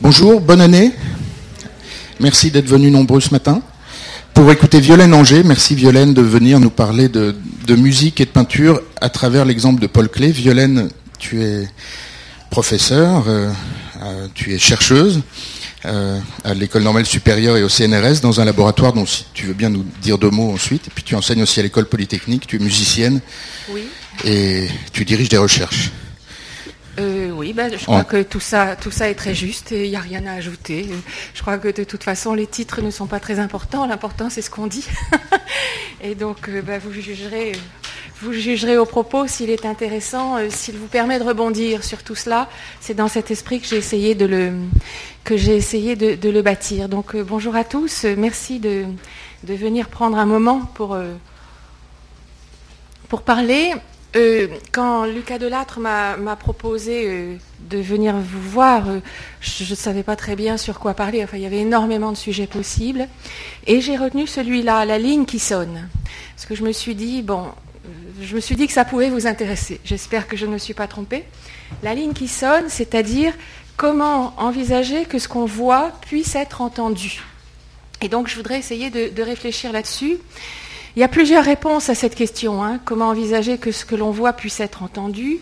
Bonjour, bonne année. Merci d'être venus nombreux ce matin. Pour écouter Violaine Angers, merci Violaine de venir nous parler de, musique et de peinture à travers l'exemple de Paul Klee. Violaine, tu es professeur, euh, euh, tu es chercheuse euh, à l'école normale supérieure et au CNRS dans un laboratoire dont si tu veux bien nous dire deux mots ensuite. Et puis tu enseignes aussi à l'école polytechnique, tu es musicienne oui. et tu diriges des recherches. Euh, oui, ben, je crois que tout ça, tout ça est très juste et il n'y a rien à ajouter. Je crois que de toute façon, les titres ne sont pas très importants. L'important, c'est ce qu'on dit. et donc, euh, ben, vous jugerez, vous jugerez au propos s'il est intéressant, euh, s'il vous permet de rebondir sur tout cela. C'est dans cet esprit que j'ai essayé de le, que j'ai essayé de, le bâtir. Donc, bonjour à tous. Merci de, de venir prendre un moment pour, pour parler. Euh, quand Lucas Delattre m'a proposé euh, de venir vous voir, euh, je ne savais pas très bien sur quoi parler. Enfin, il y avait énormément de sujets possibles. Et j'ai retenu celui-là, la ligne qui sonne. Parce que je me suis dit, bon, je me suis dit que ça pouvait vous intéresser. J'espère que je ne me suis pas trompée. La ligne qui sonne, c'est-à-dire comment envisager que ce qu'on voit puisse être entendu. Et donc, je voudrais essayer de réfléchir là-dessus. Il y a plusieurs réponses à cette question. Hein. Comment envisager que ce que l'on voit puisse être entendu?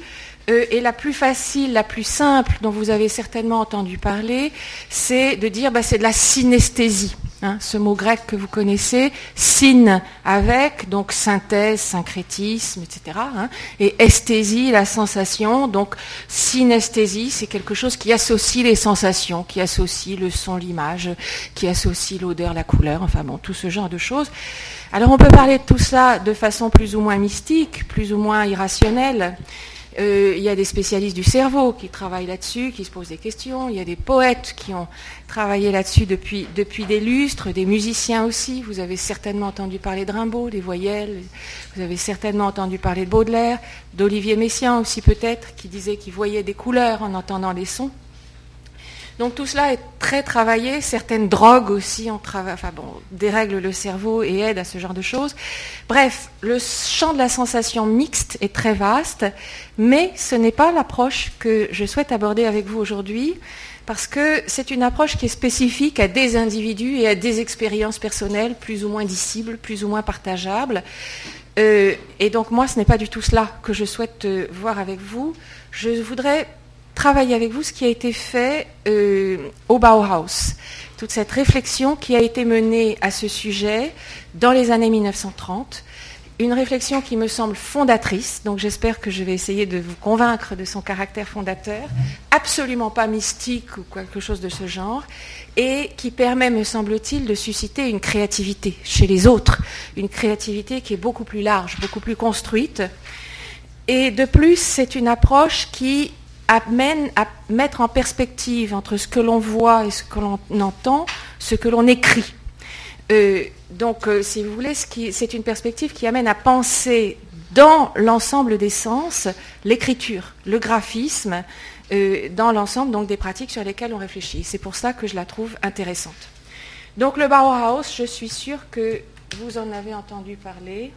Euh, Et la plus facile, la plus simple, dont vous avez certainement entendu parler, c'est de dire bah, c'est de la synesthésie. Hein, ce mot grec que vous connaissez, syn avec, donc synthèse, syncrétisme, etc. Hein, et esthésie, la sensation. Donc synesthésie, c'est quelque chose qui associe les sensations, qui associe le son, l'image, qui associe l'odeur, la couleur, enfin bon, tout ce genre de choses. Alors on peut parler de tout ça de façon plus ou moins mystique, plus ou moins irrationnelle. Euh, il y a des spécialistes du cerveau qui travaillent là-dessus, qui se posent des questions. Il y a des poètes qui ont travaillé là-dessus depuis, depuis des lustres, des musiciens aussi. Vous avez certainement entendu parler de Rimbaud, des voyelles. Vous avez certainement entendu parler de Baudelaire, d'Olivier Messiaen aussi peut-être, qui disait qu'il voyait des couleurs en entendant les sons. Donc tout cela est très travaillé. Certaines drogues aussi enfin bon, dérèglent le cerveau et aident à ce genre de choses. Bref, le champ de la sensation mixte est très vaste, mais ce n'est pas l'approche que je souhaite aborder avec vous aujourd'hui, parce que c'est une approche qui est spécifique à des individus et à des expériences personnelles plus ou moins dissibles, plus ou moins partageables. Euh, et donc moi, ce n'est pas du tout cela que je souhaite euh, voir avec vous. Je voudrais travailler avec vous ce qui a été fait euh, au Bauhaus. Toute cette réflexion qui a été menée à ce sujet dans les années 1930. Une réflexion qui me semble fondatrice, donc j'espère que je vais essayer de vous convaincre de son caractère fondateur, absolument pas mystique ou quelque chose de ce genre, et qui permet, me semble-t-il, de susciter une créativité chez les autres, une créativité qui est beaucoup plus large, beaucoup plus construite. Et de plus, c'est une approche qui amène à mettre en perspective entre ce que l'on voit et ce que l'on entend, ce que l'on écrit. Euh, donc, euh, si vous voulez, c'est une perspective qui amène à penser dans l'ensemble des sens l'écriture, le graphisme, euh, dans l'ensemble donc des pratiques sur lesquelles on réfléchit. C'est pour ça que je la trouve intéressante. Donc le Bauhaus, je suis sûre que vous en avez entendu parler.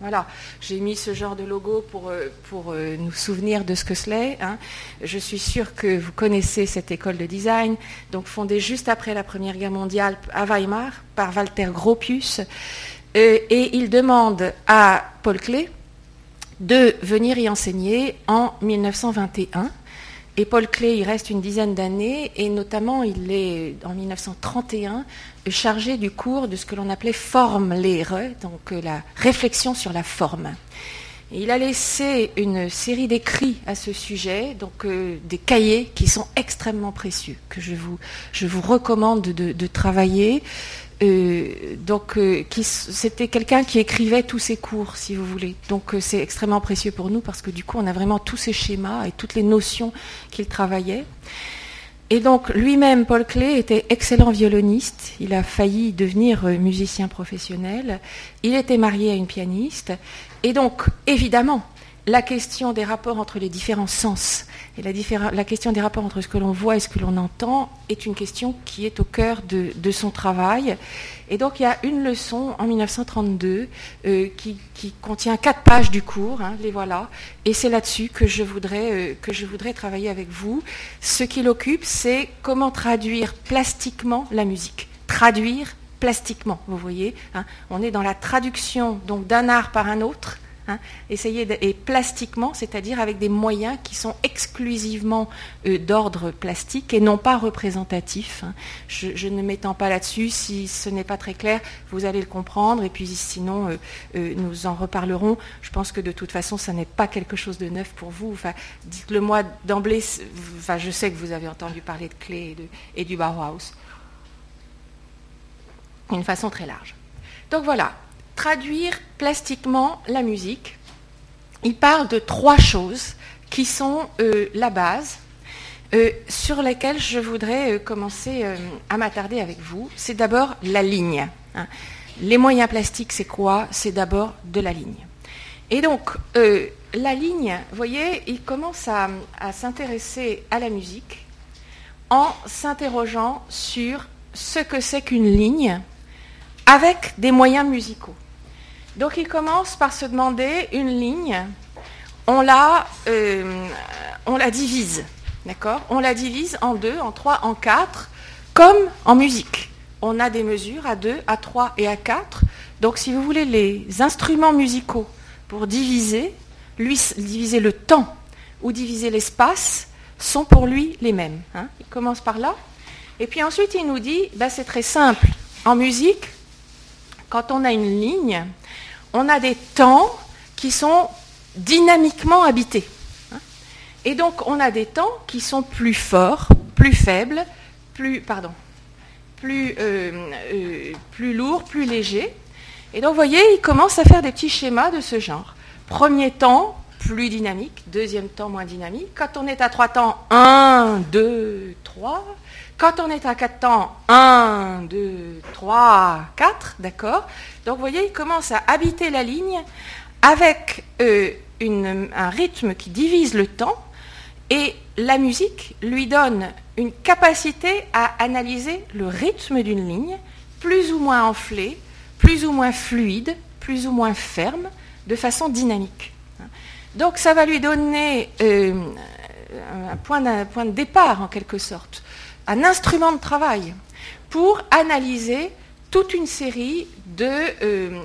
Voilà, j'ai mis ce genre de logo pour, euh, euh, nous souvenir de ce que cela Hein. Je suis sûre que vous connaissez cette école de design, donc fondée juste après la Première Guerre mondiale à Weimar par Walter Gropius. Euh, et il demande à Paul Klee de venir y enseigner en 1921. Et Paul Klee y reste une dizaine d'années, et notamment il est en 1931 chargé du cours de ce que l'on appelait Formlehre, donc euh, la réflexion sur la forme. Il a laissé une série d'écrits à ce sujet, donc euh, des cahiers qui sont extrêmement précieux, que je vous, recommande de, travailler. Euh, donc, c'était quelqu'un qui écrivait tous ses cours, si vous voulez. Donc, c'est extrêmement précieux pour nous parce que du coup, on a vraiment tous ces schémas et toutes les notions qu'il travaillait. Et donc lui-même, Paul Klee, était excellent violoniste. Il a failli devenir euh, musicien professionnel. Il était marié à une pianiste. Et donc, évidemment, la question des rapports entre les différents sens et la, question des rapports entre ce que l'on voit et ce que l'on entend est une question qui est au cœur de, son travail. Et donc il y a une leçon en 1932 euh, qui, contient quatre pages du cours, hein, les voilà, et c'est là-dessus que, je voudrais, euh, que je voudrais travailler avec vous. Ce qui l'occupe, c'est comment traduire plastiquement la musique. Traduire plastiquement, vous voyez. Hein. on est dans la traduction donc d'un art par un autre Hein, essayer et plastiquement, c'est-à-dire avec des moyens qui sont exclusivement euh, d'ordre plastique et non pas représentatifs. Hein. Je, ne m'étends pas là-dessus. Si ce n'est pas très clair, vous allez le comprendre. Et puis sinon, euh, euh, nous en reparlerons. Je pense que de toute façon, ça n'est pas quelque chose de neuf pour vous. Dites-le moi d'emblée. Je sais que vous avez entendu parler de Clé et du Bauhaus. D'une façon très large. Donc voilà, traduire plastiquement la musique, il parle de trois choses qui sont euh, la base, euh, sur lesquelles je voudrais euh, commencer à m'attarder avec vous. C'est d'abord la ligne. Hein. Les moyens plastiques, c'est quoi? C'est d'abord de la ligne. Et donc, la ligne, vous voyez, il commence à s'intéresser à la musique en s'interrogeant sur ce que c'est qu'une ligne avec des moyens musicaux. Donc il commence par se demander une ligne, on la, euh, on la divise, d'accord? On la divise en deux, en trois, en quatre, comme en musique. On a des mesures à deux, à trois et à quatre. Donc si vous voulez, les instruments musicaux pour diviser, lui, diviser le temps ou diviser l'espace, sont pour lui les mêmes. Hein? il commence par là. Et puis ensuite, il nous dit, ben, c'est très simple. En musique, quand on a une ligne, on a des temps qui sont dynamiquement habités. Et donc on a des temps qui sont plus forts, plus faibles, euh, euh, plus lourds, plus légers. Et donc vous voyez, il commence à faire des petits schémas de ce genre. Premier temps, plus dynamique, deuxième temps moins dynamique. Quand on est à trois temps, un, deux, trois. Quand on est à quatre temps, 1, 2, 3, 4, d'accord Donc vous voyez, il commence à habiter la ligne avec euh, un rythme qui divise le temps et la musique lui donne une capacité à analyser le rythme d'une ligne, plus ou moins enflée, plus ou moins fluide, plus ou moins ferme, de façon dynamique. Donc ça va lui donner euh, un point de départ en quelque sorte un instrument de travail pour analyser toute une série de, euh,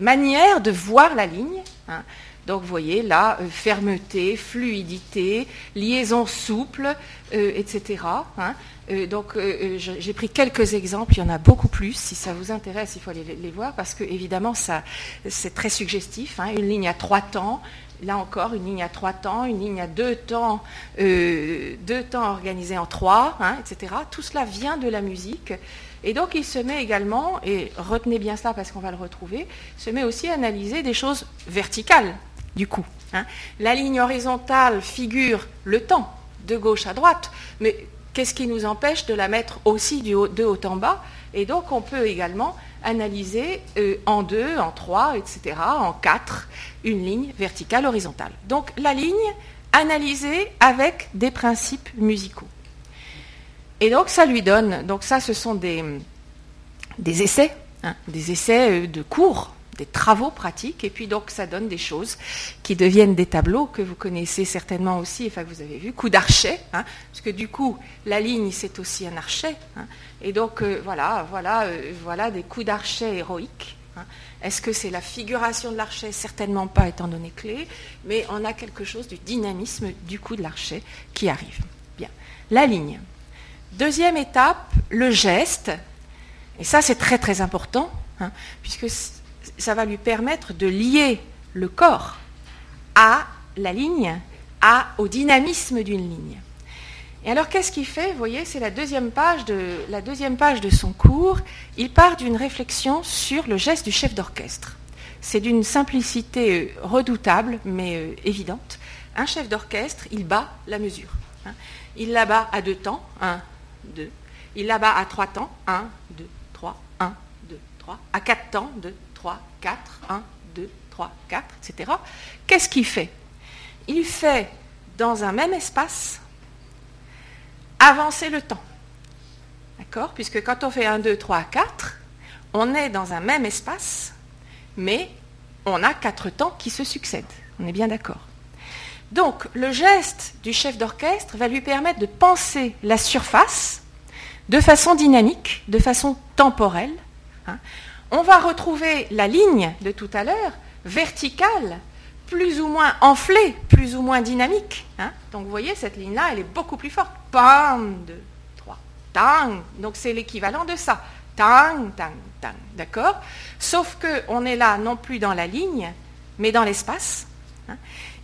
manières de voir la ligne. Hein. Donc vous voyez là, euh, fermeté, fluidité, liaison souple, euh, etc. Hein. donc j'ai pris quelques exemples, il y en a beaucoup plus. Si ça vous intéresse, il faut aller les, voir parce que évidemment ça c'est très suggestif. Hein. Une ligne à trois temps, Là encore, une ligne à trois temps, une ligne à deux temps, euh, deux temps organisés en trois, hein, etc. Tout cela vient de la musique. Et donc il se met également, et retenez bien cela parce qu'on va le retrouver, se met aussi à analyser des choses verticales, du coup. Hein. La ligne horizontale figure le temps, de gauche à droite, mais qu'est-ce qui nous empêche de la mettre aussi de haut en bas? Et donc on peut également analyser euh, en deux, en trois, etc., en quatre, une ligne verticale horizontale. Donc la ligne analysée avec des principes musicaux. Et donc ça lui donne, donc ça ce sont des, essais, hein, des essais euh, de cours des travaux pratiques, et puis donc ça donne des choses qui deviennent des tableaux que vous connaissez certainement aussi, enfin que vous avez vu, coup d'archet, hein, parce que du coup la ligne c'est aussi un archet, hein. et donc euh, voilà, voilà, euh, voilà des coups d'archet héroïques. Hein. Est-ce que c'est la figuration de l'archet? Certainement pas, étant donné clé, mais on a quelque chose du dynamisme du coup de l'archet qui arrive. Bien, la ligne. Deuxième étape, le geste, et ça c'est très très important, puisque ça va lui permettre de lier le corps à la ligne, à, au dynamisme d'une ligne. Et alors qu'est-ce qu'il fait Vous voyez, c'est la deuxième page de la deuxième page de son cours. Il part d'une réflexion sur le geste du chef d'orchestre. C'est d'une simplicité euh, redoutable, mais euh, évidente. Un chef d'orchestre, il bat la mesure. Hein. Il la bat à deux temps, un, deux. Il la bat à trois temps, un, deux, trois, un, deux, trois. À quatre temps, deux, 3, 4, 1, 2, 3, 4, etc. Qu'est-ce qu'il fait? Il fait dans un même espace avancer le temps. D'accord? Puisque quand on fait 1, 2, 3, 4, on est dans un même espace, mais on a quatre temps qui se succèdent. On est bien d'accord. Donc, le geste du chef d'orchestre va lui permettre de penser la surface de façon dynamique, de façon temporelle. Hein. On va retrouver la ligne de tout à l'heure, verticale, plus ou moins enflée, plus ou moins dynamique. Hein. Donc, vous voyez, cette ligne-là, elle est beaucoup plus forte. Pam, deux, trois, tang. Donc, c'est l'équivalent de ça. Tang, tang, tang. D'accord? Sauf qu'on est là non plus dans la ligne, mais dans l'espace. Hein.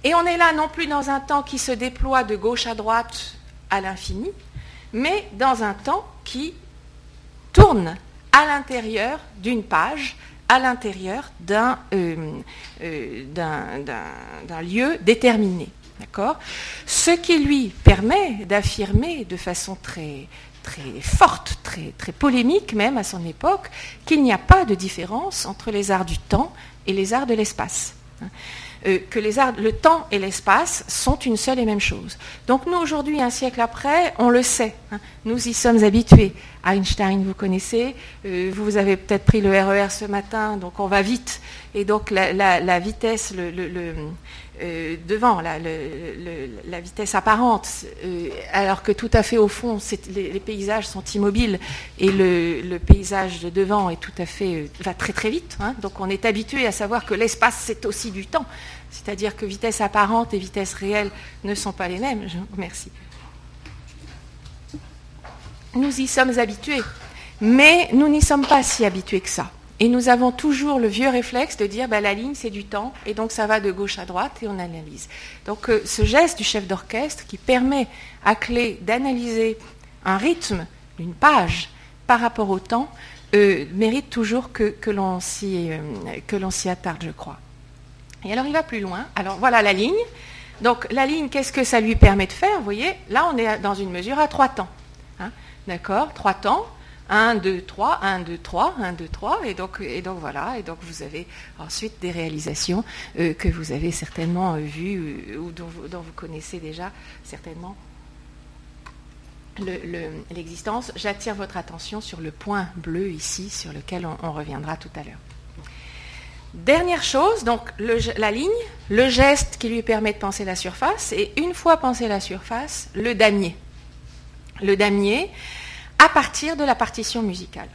Et on est là non plus dans un temps qui se déploie de gauche à droite à l'infini, mais dans un temps qui tourne à l'intérieur d'une page, à l'intérieur d'un euh, euh, lieu déterminé. Ce qui lui permet d'affirmer de façon très, très forte, très, très polémique même à son époque, qu'il n'y a pas de différence entre les arts du temps et les arts de l'espace. Euh, que les arts, le temps et l'espace sont une seule et même chose. Donc nous, aujourd'hui, un siècle après, on le sait. Hein. nous y sommes habitués. Einstein, vous connaissez. Euh, vous avez peut-être pris le RER e ce matin, donc on va vite. Et donc la, vitesse, le, euh, devant la, vitesse apparente, euh, alors que tout à fait au fond, les, paysages sont immobiles et le, paysage de devant est tout à fait euh, va très très vite. Hein. donc on est habitué à savoir que l'espace c'est aussi du temps, c'est-à-dire que vitesse apparente et vitesse réelle ne sont pas les mêmes. Je, merci. Nous y sommes habitués, mais nous n'y sommes pas si habitués que ça. Et nous avons toujours le vieux réflexe de dire bah, la ligne c'est du temps et donc ça va de gauche à droite et on analyse. Donc euh, ce geste du chef d'orchestre qui permet à clé d'analyser un rythme d'une page par rapport au temps euh, mérite toujours que, que l'on s'y euh, attarde, je crois. Et alors il va plus loin. Alors voilà la ligne. Donc la ligne, qu'est-ce que ça lui permet de faire? Vous voyez, là on est dans une mesure à trois temps. Hein. D'accord? Trois temps. 1, 2, 3, 1, 2, 3, 1, 2, 3, et donc, et donc voilà, et donc vous avez ensuite des réalisations euh, que vous avez certainement euh, vues euh, ou dont vous, connaissez déjà certainement l'existence. J'attire votre attention sur le point bleu ici, sur lequel on, reviendra tout à l'heure. Dernière chose, donc la ligne, le geste qui lui permet de penser la surface, et une fois pensé la surface, le damier. Le damier, à partir de la partition musicale.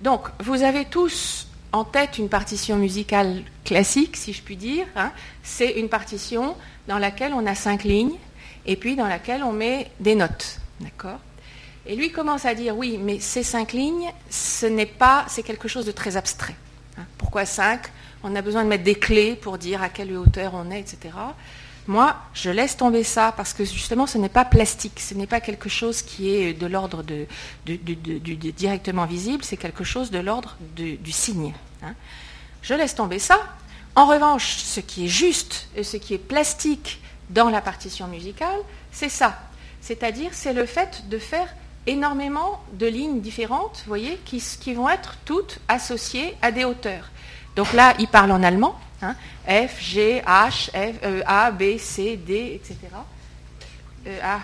Donc, vous avez tous en tête une partition musicale classique, si je puis dire. Hein. C'est une partition dans laquelle on a cinq lignes et puis dans laquelle on met des notes. D'accord Et lui commence à dire oui, mais ces cinq lignes, ce n'est pas, c'est quelque chose de très abstrait. Hein. Pourquoi cinq? On a besoin de mettre des clés pour dire à quelle hauteur on est, etc. Moi, je laisse tomber ça parce que justement, ce n'est pas plastique, ce n'est pas quelque chose qui est de l'ordre de, directement visible, c'est quelque chose de l'ordre du signe. Hein. Je laisse tomber ça. En revanche, ce qui est juste et ce qui est plastique dans la partition musicale, c'est ça. C'est-à-dire, c'est le fait de faire énormément de lignes différentes, vous voyez, qui vont être toutes associées à des hauteurs. Donc là, il parle en allemand, Hein? F, G, H, e, A, B, C, D, etc. Euh, ah,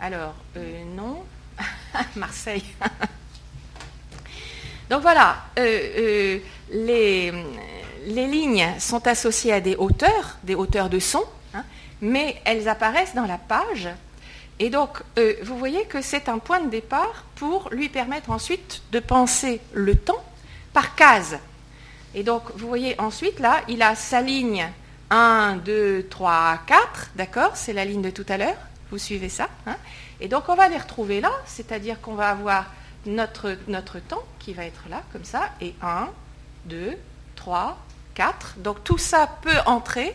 alors, euh, non, Marseille. Donc voilà, euh, les, les, lignes sont associées à des hauteurs, des hauteurs de son, hein, mais elles apparaissent dans la page. Et donc, vous voyez que c'est un point de départ pour lui permettre ensuite de penser le temps par case. Et donc, vous voyez, ensuite, là, il a sa ligne 1, 2, 3, 4, d'accord C'est la ligne de tout à l'heure. Vous suivez ça hein Et donc, on va les retrouver là, c'est-à-dire qu'on va avoir notre, notre temps qui va être là, comme ça, et 1, 2, 3, 4. Donc, tout ça peut entrer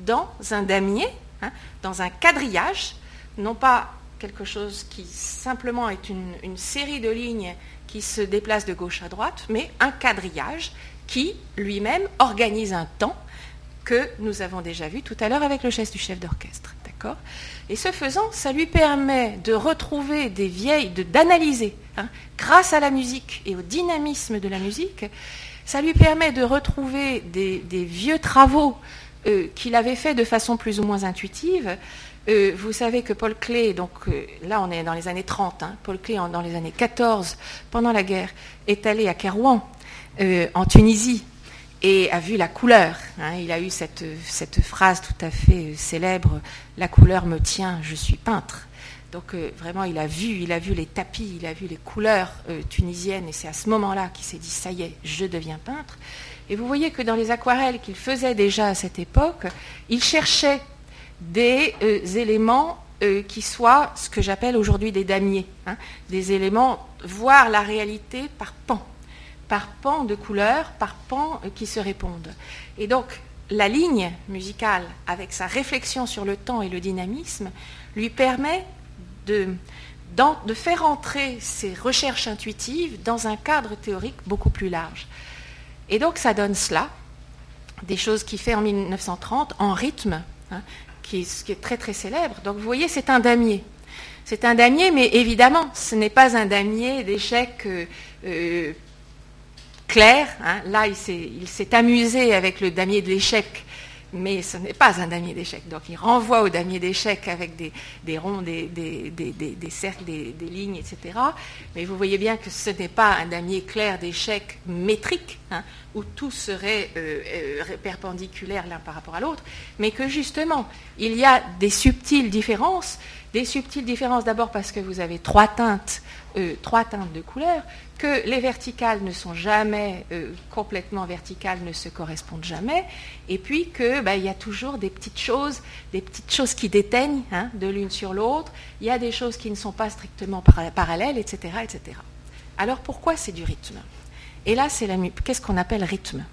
dans un damier, hein, dans un quadrillage, non pas quelque chose qui simplement est une, une série de lignes qui se déplacent de gauche à droite, mais un quadrillage qui lui-même organise un temps que nous avons déjà vu tout à l'heure avec le geste du chef d'orchestre. D'accord? Et ce faisant, ça lui permet de retrouver des vieilles, d'analyser, hein, grâce à la musique et au dynamisme de la musique, Ça lui permet de retrouver des, vieux travaux euh, qu'il avait fait de façon plus ou moins intuitive. Euh, vous savez que Paul Klee, donc euh, là on est dans les années 30, hein, Paul Klee dans les années 14, pendant la guerre, est allé à Kérouan, en Tunisie, et a vu la couleur. Hein. il a eu cette, phrase tout à fait célèbre La couleur me tient, je suis peintre. Donc euh, vraiment, il a vu, il a vu les tapis, il a vu les couleurs euh, tunisiennes, et c'est à ce moment-là qu'il s'est dit ça y est, je deviens peintre. Et vous voyez que dans les aquarelles qu'il faisait déjà à cette époque, il cherchait des euh, éléments qui soient ce que j'appelle aujourd'hui des damiers, hein. des éléments voir la réalité par pan, par pan de couleurs, par pan qui se répondent. Et donc la ligne musicale, avec sa réflexion sur le temps et le dynamisme, lui permet de, faire entrer ces recherches intuitives dans un cadre théorique beaucoup plus large. Et donc ça donne cela, des choses qu'il fait en 1930 en rythme, hein, qui, est, très très célèbre. Donc vous voyez, c'est un damier. C'est un damier, mais évidemment, ce n'est pas un damier d'échecs euh, euh, clair. Hein. Là, il s'est amusé avec le damier de l'échec mais ce n'est pas un damier d'échecs. Donc il renvoie au damier d'échecs avec des, ronds, des, cercles, des, lignes, etc. Mais vous voyez bien que ce n'est pas un damier clair d'échecs métrique, hein, où tout serait euh, euh, perpendiculaire l'un par rapport à l'autre, mais que justement, il y a des subtiles différences, des subtiles différences d'abord parce que vous avez trois teintes, euh, trois teintes de couleurs, que les verticales ne sont jamais euh, complètement verticales, ne se correspondent jamais, et puis qu'il bah, y a toujours des petites choses, des petites choses qui déteignent hein, de l'une sur l'autre, il y a des choses qui ne sont pas strictement parallèles, etc., etc. Alors pourquoi c'est du rythme? Et là, c'est qu'est-ce qu'on appelle rythme?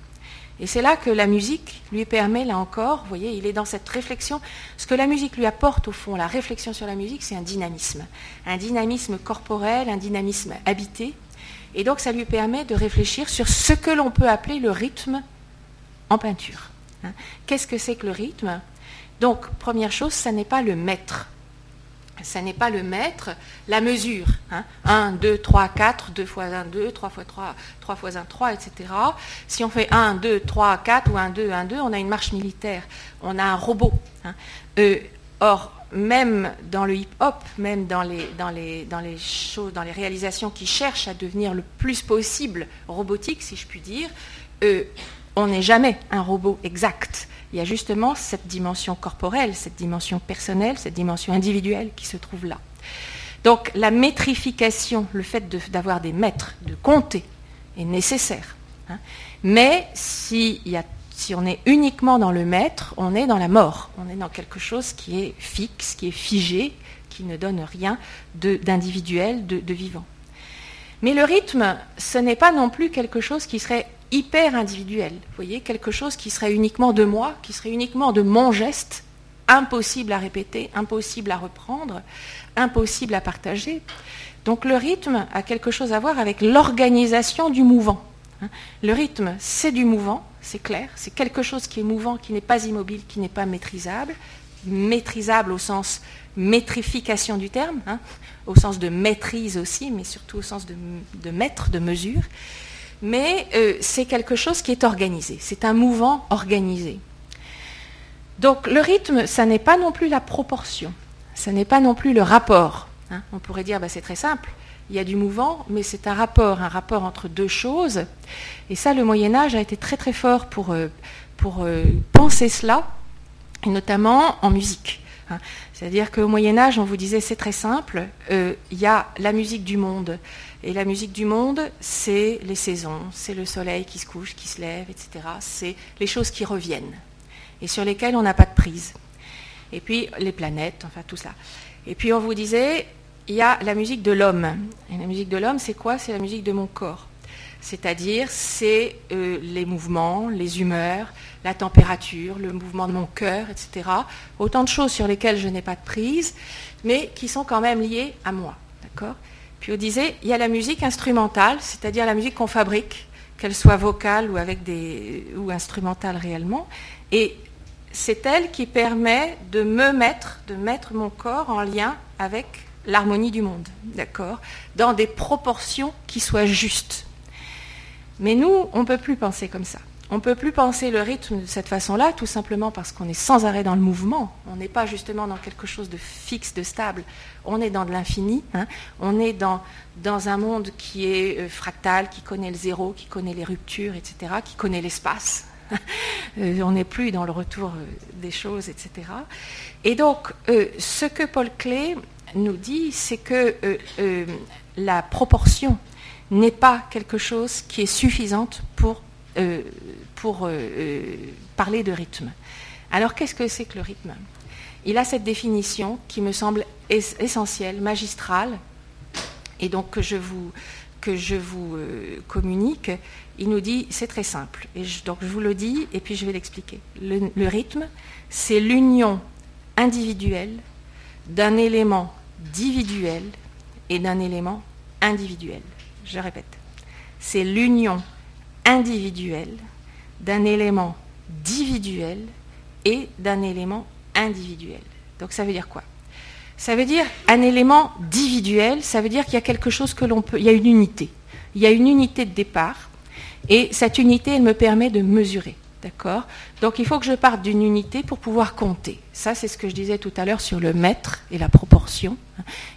Et c'est là que la musique lui permet, là encore, vous voyez, il est dans cette réflexion. Ce que la musique lui apporte, au fond, la réflexion sur la musique, c'est un dynamisme. Un dynamisme corporel, un dynamisme habité, et donc ça lui permet de réfléchir sur ce que l'on peut appeler le rythme en peinture. Hein. Qu'est-ce que c'est que le rythme? Donc, première chose, ça n'est pas le mètre. Ça n'est pas le mètre, la mesure. 1, 2, 3, 4, 2 fois 1, 2, 3 fois 3, 3 fois 1, 3, etc. Si on fait 1, 2, 3, 4 ou 1, 2, 1, 2, on a une marche militaire, on a un robot. Hein. Euh, or, même dans le hip-hop, même dans les choses, dans les réalisations qui cherchent à devenir le plus possible robotique, si je puis dire, euh, on n'est jamais un robot exact. Il y a justement cette dimension corporelle, cette dimension personnelle, cette dimension individuelle qui se trouve là. Donc la métrification, le fait d'avoir des maîtres, de compter, est nécessaire. Hein. Mais si on est uniquement dans le maître, on est dans la mort. On est dans quelque chose qui est fixe, qui est figé, qui ne donne rien d'individuel, de, vivant. Mais le rythme, ce n'est pas non plus quelque chose qui serait hyper individuel. Vous voyez, quelque chose qui serait uniquement de moi, qui serait uniquement de mon geste, impossible à répéter, impossible à reprendre, impossible à partager. Donc le rythme a quelque chose à voir avec l'organisation du mouvant. Hein. Le rythme, c'est du mouvant, c'est clair, c'est quelque chose qui est mouvant, qui n'est pas immobile, qui n'est pas maîtrisable, maîtrisable au sens métrification du terme, hein, au sens de maîtrise aussi, mais surtout au sens de, de maître, de mesure. Mais euh, c'est quelque chose qui est organisé, c'est un mouvant organisé. Donc le rythme, ça n'est pas non plus la proportion, ça n'est pas non plus le rapport. Hein. On pourrait dire, bah, c'est très simple, il y a du mouvant, mais c'est un rapport, un rapport entre deux choses. Et ça, le Moyen Âge a été très très fort pour, euh, euh, penser cela, et notamment en musique. Hein. C'est-à-dire qu'au Moyen Âge, on vous disait, c'est très simple, il y a la musique du monde. Et la musique du monde, c'est les saisons, c'est le soleil qui se couche, qui se lève, etc. C'est les choses qui reviennent et sur lesquelles on n'a pas de prise. Et puis les planètes, enfin tout ça. Et puis on vous disait, il y a la musique de l'homme. Et la musique de l'homme, c'est quoi? C'est la musique de mon corps. C'est-à-dire, c'est euh, les mouvements, les humeurs, la température, le mouvement de mon cœur, etc. Autant de choses sur lesquelles je n'ai pas de prise, mais qui sont quand même liées à moi. D'accord? Puis on disait, il y a la musique instrumentale, c'est-à-dire la musique qu'on fabrique, qu'elle soit vocale ou, ou instrumentale réellement. Et c'est elle qui permet de me mettre, de mettre mon corps en lien avec l'harmonie du monde, d'accord? Dans des proportions qui soient justes. Mais nous, on ne peut plus penser comme ça. On ne peut plus penser le rythme de cette façon-là, tout simplement parce qu'on est sans arrêt dans le mouvement. On n'est pas justement dans quelque chose de fixe, de stable. On est dans de l'infini. Hein. On est dans, un monde qui est euh, fractal, qui connaît le zéro, qui connaît les ruptures, etc., qui connaît l'espace. Euh, on n'est plus dans le retour euh, des choses, etc. Et donc, ce que Paul Klee nous dit, c'est que la proportion n'est pas quelque chose qui est suffisante pour pour euh, euh, parler de rythme. Alors qu'est-ce que c'est que le rythme? Il a cette définition qui me semble essentielle, magistrale, et donc que je vous, que je vous communique. Il nous dit, c'est très simple, et donc je vous le dis, et puis je vais l'expliquer. le rythme, c'est l'union individuelle d'un élément individuel et d'un élément individuel. Je répète, c'est l'union individuel, d'un élément individuel et d'un élément individuel. Donc ça veut dire quoi? Ça veut dire un élément individuel, ça veut dire qu'il y a quelque chose que l'on peut, il y a une unité. Il y a une unité de départ et cette unité, elle me permet de mesurer. D'accord? Donc il faut que je parte d'une unité pour pouvoir compter. Ça, c'est ce que je disais tout à l'heure sur le mètre et la proportion.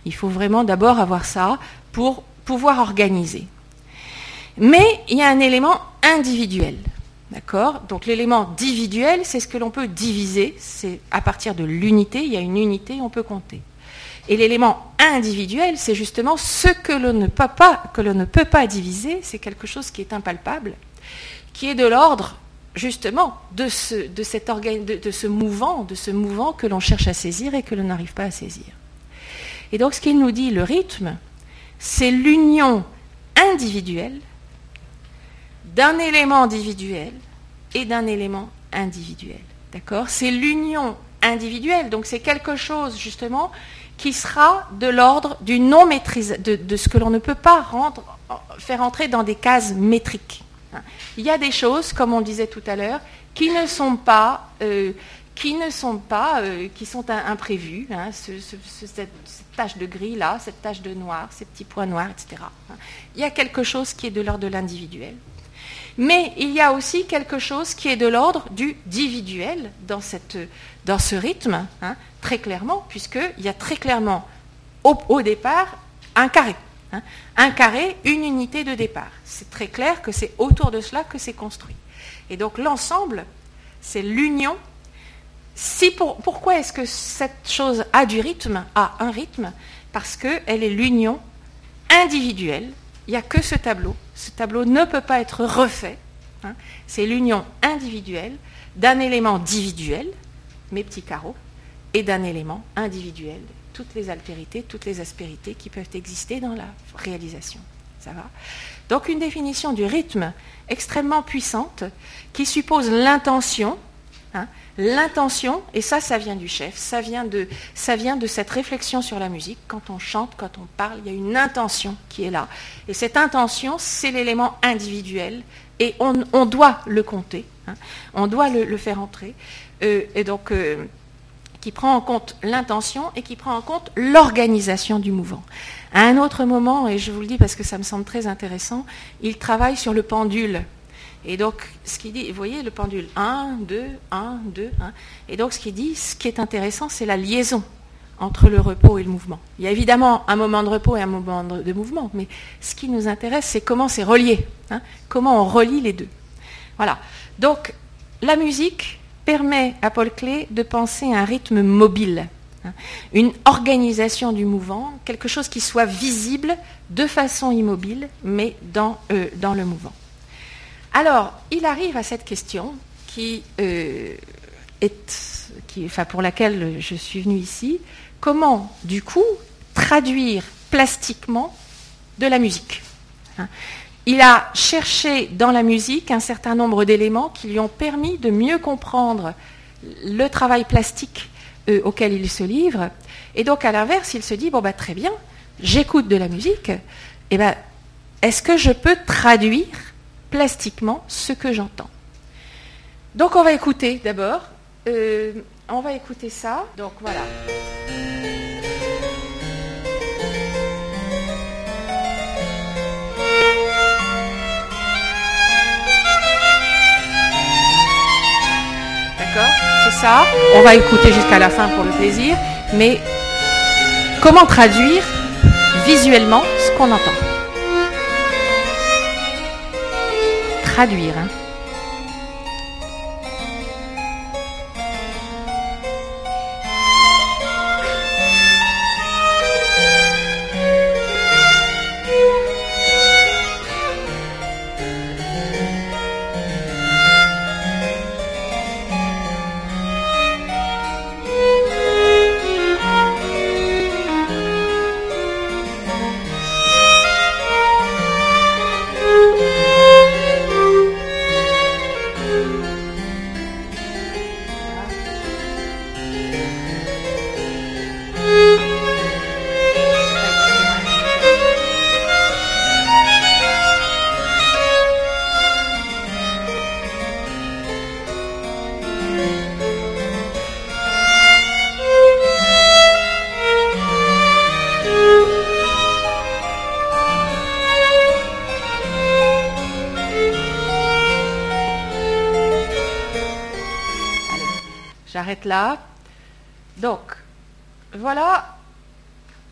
Il faut vraiment d'abord avoir ça pour pouvoir organiser. Mais il y a un élément individuel. D'accord Donc l'élément individuel, c'est ce que l'on peut diviser. C'est à partir de l'unité, il y a une unité, on peut compter. Et l'élément individuel, c'est justement ce que l'on ne peut pas, diviser, c'est quelque chose qui est impalpable, qui est de l'ordre justement de ce, cet de, de ce mouvant, de ce mouvant que l'on cherche à saisir et que l'on n'arrive pas à saisir. Et donc ce qu'il nous dit, le rythme, c'est l'union individuelle d'un élément individuel et d'un élément individuel. D'accord? C'est l'union individuelle. Donc c'est quelque chose justement qui sera de l'ordre du non maîtrise, de, ce que l'on ne peut pas faire entrer dans des cases métriques. Il y a des choses, comme on disait tout à l'heure, qui ne sont pas, euh, euh, qui sont imprévues. Hein, cette, tache de gris là, cette tache de noir, ces petits points noirs, etc. Il y a quelque chose qui est de l'ordre de l'individuel. Mais il y a aussi quelque chose qui est de l'ordre du individuel dans, ce rythme, hein, très clairement, puisqu'il y a très clairement au, départ un carré. Hein. un carré, une unité de départ. C'est très clair que c'est autour de cela que c'est construit. Et donc l'ensemble, c'est l'union. pourquoi est-ce que cette chose a du rythme, a un rythme? Parce qu'elle est l'union individuelle il n'y a que ce tableau. Ce tableau ne peut pas être refait. Hein. C'est l'union individuelle d'un élément individuel, mes petits carreaux, et d'un élément individuel, toutes les altérités, toutes les aspérités qui peuvent exister dans la réalisation. Ça va? Donc une définition du rythme extrêmement puissante qui suppose l'intention, hein, l'intention, et ça, ça vient du chef, ça vient, de, cette réflexion sur la musique. Quand on chante, quand on parle, il y a une intention qui est là. Et cette intention, c'est l'élément individuel, et on, doit le compter, hein. on doit le, faire entrer. Euh, et donc, euh, qui prend en compte l'intention et qui prend en compte l'organisation du mouvement. À un autre moment, et je vous le dis parce que ça me semble très intéressant, il travaille sur le pendule. Et donc, ce qu'il dit, vous voyez le pendule 1, 2, 1, 2, 1. Et donc, ce qu'il dit, ce qui est intéressant, c'est la liaison entre le repos et le mouvement. Il y a évidemment un moment de repos et un moment de mouvement, mais ce qui nous intéresse, c'est comment c'est relié, hein. comment on relie les deux. Voilà. Donc, la musique permet à Paul Klee de penser à un rythme mobile, hein. une organisation du mouvement, quelque chose qui soit visible de façon immobile, mais dans, euh, dans le mouvement. Alors, il arrive à cette question qui euh, est, pour laquelle je suis venue ici. Comment, du coup, traduire plastiquement de la musique hein? Il a cherché dans la musique un certain nombre d'éléments qui lui ont permis de mieux comprendre le travail plastique euh, auquel il se livre. Et donc, à l'inverse, il se dit bon, bah, très bien, j'écoute de la musique, ben, est-ce que je peux traduire plastiquement ce que j'entends. Donc on va écouter d'abord. Euh, on va écouter ça. Donc voilà. D'accord C'est ça. On va écouter jusqu'à la fin pour le plaisir. Mais comment traduire visuellement ce qu'on entend? Traduire. Hein. Là. Donc, voilà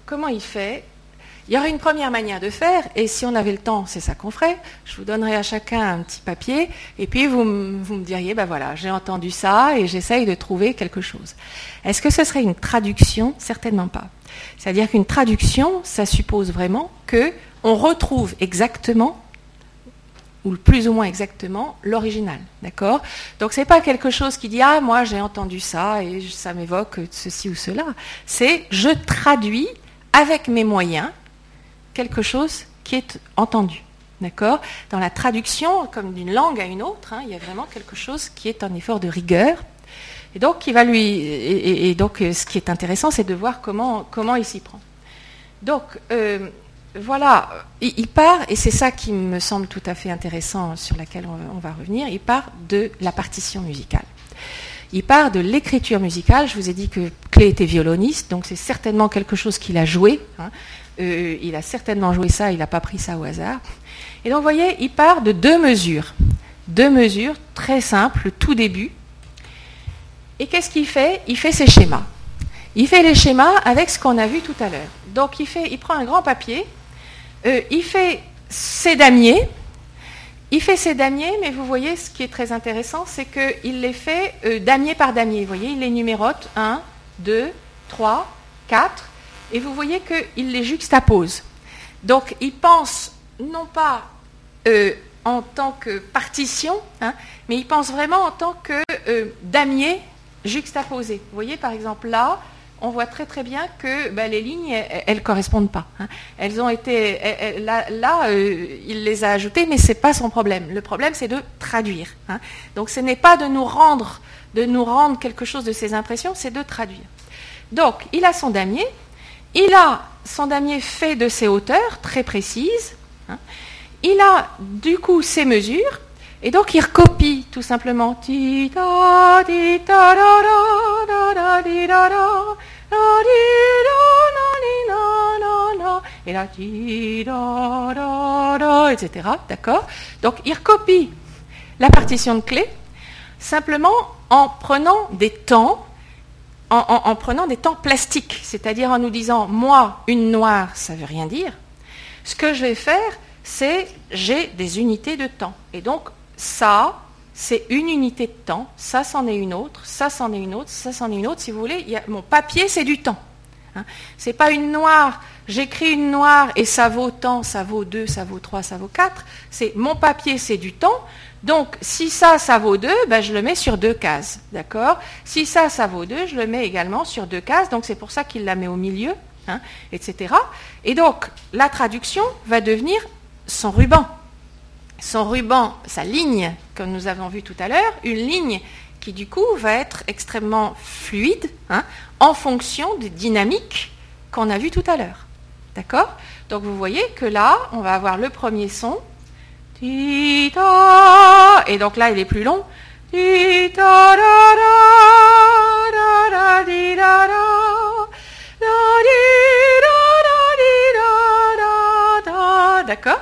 comment il fait. Il y aurait une première manière de faire, et si on avait le temps, c'est ça qu'on ferait. Je vous donnerais à chacun un petit papier, et puis vous, vous me diriez, ben voilà, j'ai entendu ça, et j'essaye de trouver quelque chose. Est-ce que ce serait une traduction? Certainement pas. C'est-à-dire qu'une traduction, ça suppose vraiment que on retrouve exactement ou plus ou moins exactement l'original, d'accord? Donc c'est pas quelque chose qui dit ah moi j'ai entendu ça et ça m'évoque ceci ou cela. C'est je traduis avec mes moyens quelque chose qui est entendu, d'accord? Dans la traduction, comme d'une langue à une autre, hein, il y a vraiment quelque chose qui est un effort de rigueur. Et donc va lui et, donc ce qui est intéressant, c'est de voir comment comment il s'y prend. Donc euh, voilà, il, part, et c'est ça qui me semble tout à fait intéressant, sur laquelle on, va revenir, il part de la partition musicale. Il part de l'écriture musicale. Je vous ai dit que Clé était violoniste, donc c'est certainement quelque chose qu'il a joué. Hein. Euh, il a certainement joué ça, il n'a pas pris ça au hasard. Et donc, vous voyez, il part de deux mesures. Deux mesures très simples, tout début. Et qu'est-ce qu'il fait? Il fait ses schémas. Il fait les schémas avec ce qu'on a vu tout à l'heure. Donc, il, fait, il prend un grand papier euh, il fait ses damiers. Mais vous voyez, ce qui est très intéressant, c'est qu'il les fait euh, damier par damier. Vous voyez, il les numérote 1, 2, 3, 4, et vous voyez qu'il les juxtapose. Donc, il pense non pas euh, en tant que partition, hein, mais il pense vraiment en tant que damier juxtaposé. Vous voyez, par exemple, là, on voit très très bien que ben, les lignes, elles ne correspondent pas. Hein. Là, euh, il les a ajoutées, mais ce n'est pas son problème. Le problème, c'est de traduire. Hein. Donc, ce n'est pas de nous rendre, quelque chose de ces impressions, c'est de traduire. Donc, il a son damier, il a son damier fait de ses hauteurs très précises. Hein. Il a du coup ses mesures. Et donc il recopie tout simplement. Et là, etc. D'accord? Donc, il recopie la partition de clé simplement en prenant des temps, en, prenant des temps plastiques, c'est-à-dire en nous disant, moi, une noire, ça ne veut rien dire. Ce que je vais faire, c'est j'ai des unités de temps. Et donc, ça, c'est une unité de temps, ça c'en est une autre, ça c'en est une autre, ça c'en est une autre. Si vous voulez, mon papier, c'est du temps. Hein. Ce n'est pas une noire, j'écris une noire et ça vaut tant, ça vaut 2, ça vaut 3, ça vaut 4. C'est mon papier, c'est du temps. Donc, si ça, ça vaut 2, ben, je le mets sur deux cases. D'accord Si ça, ça vaut 2, je le mets également sur deux cases. Donc, c'est pour ça qu'il la met au milieu, hein, etc. Et donc, la traduction va devenir son ruban son ruban, sa ligne, comme nous avons vu tout à l'heure, une ligne qui du coup va être extrêmement fluide hein, en fonction des dynamiques qu'on a vues tout à l'heure. D'accord? Donc vous voyez que là, on va avoir le premier son. Et donc là, il est plus long. D'accord?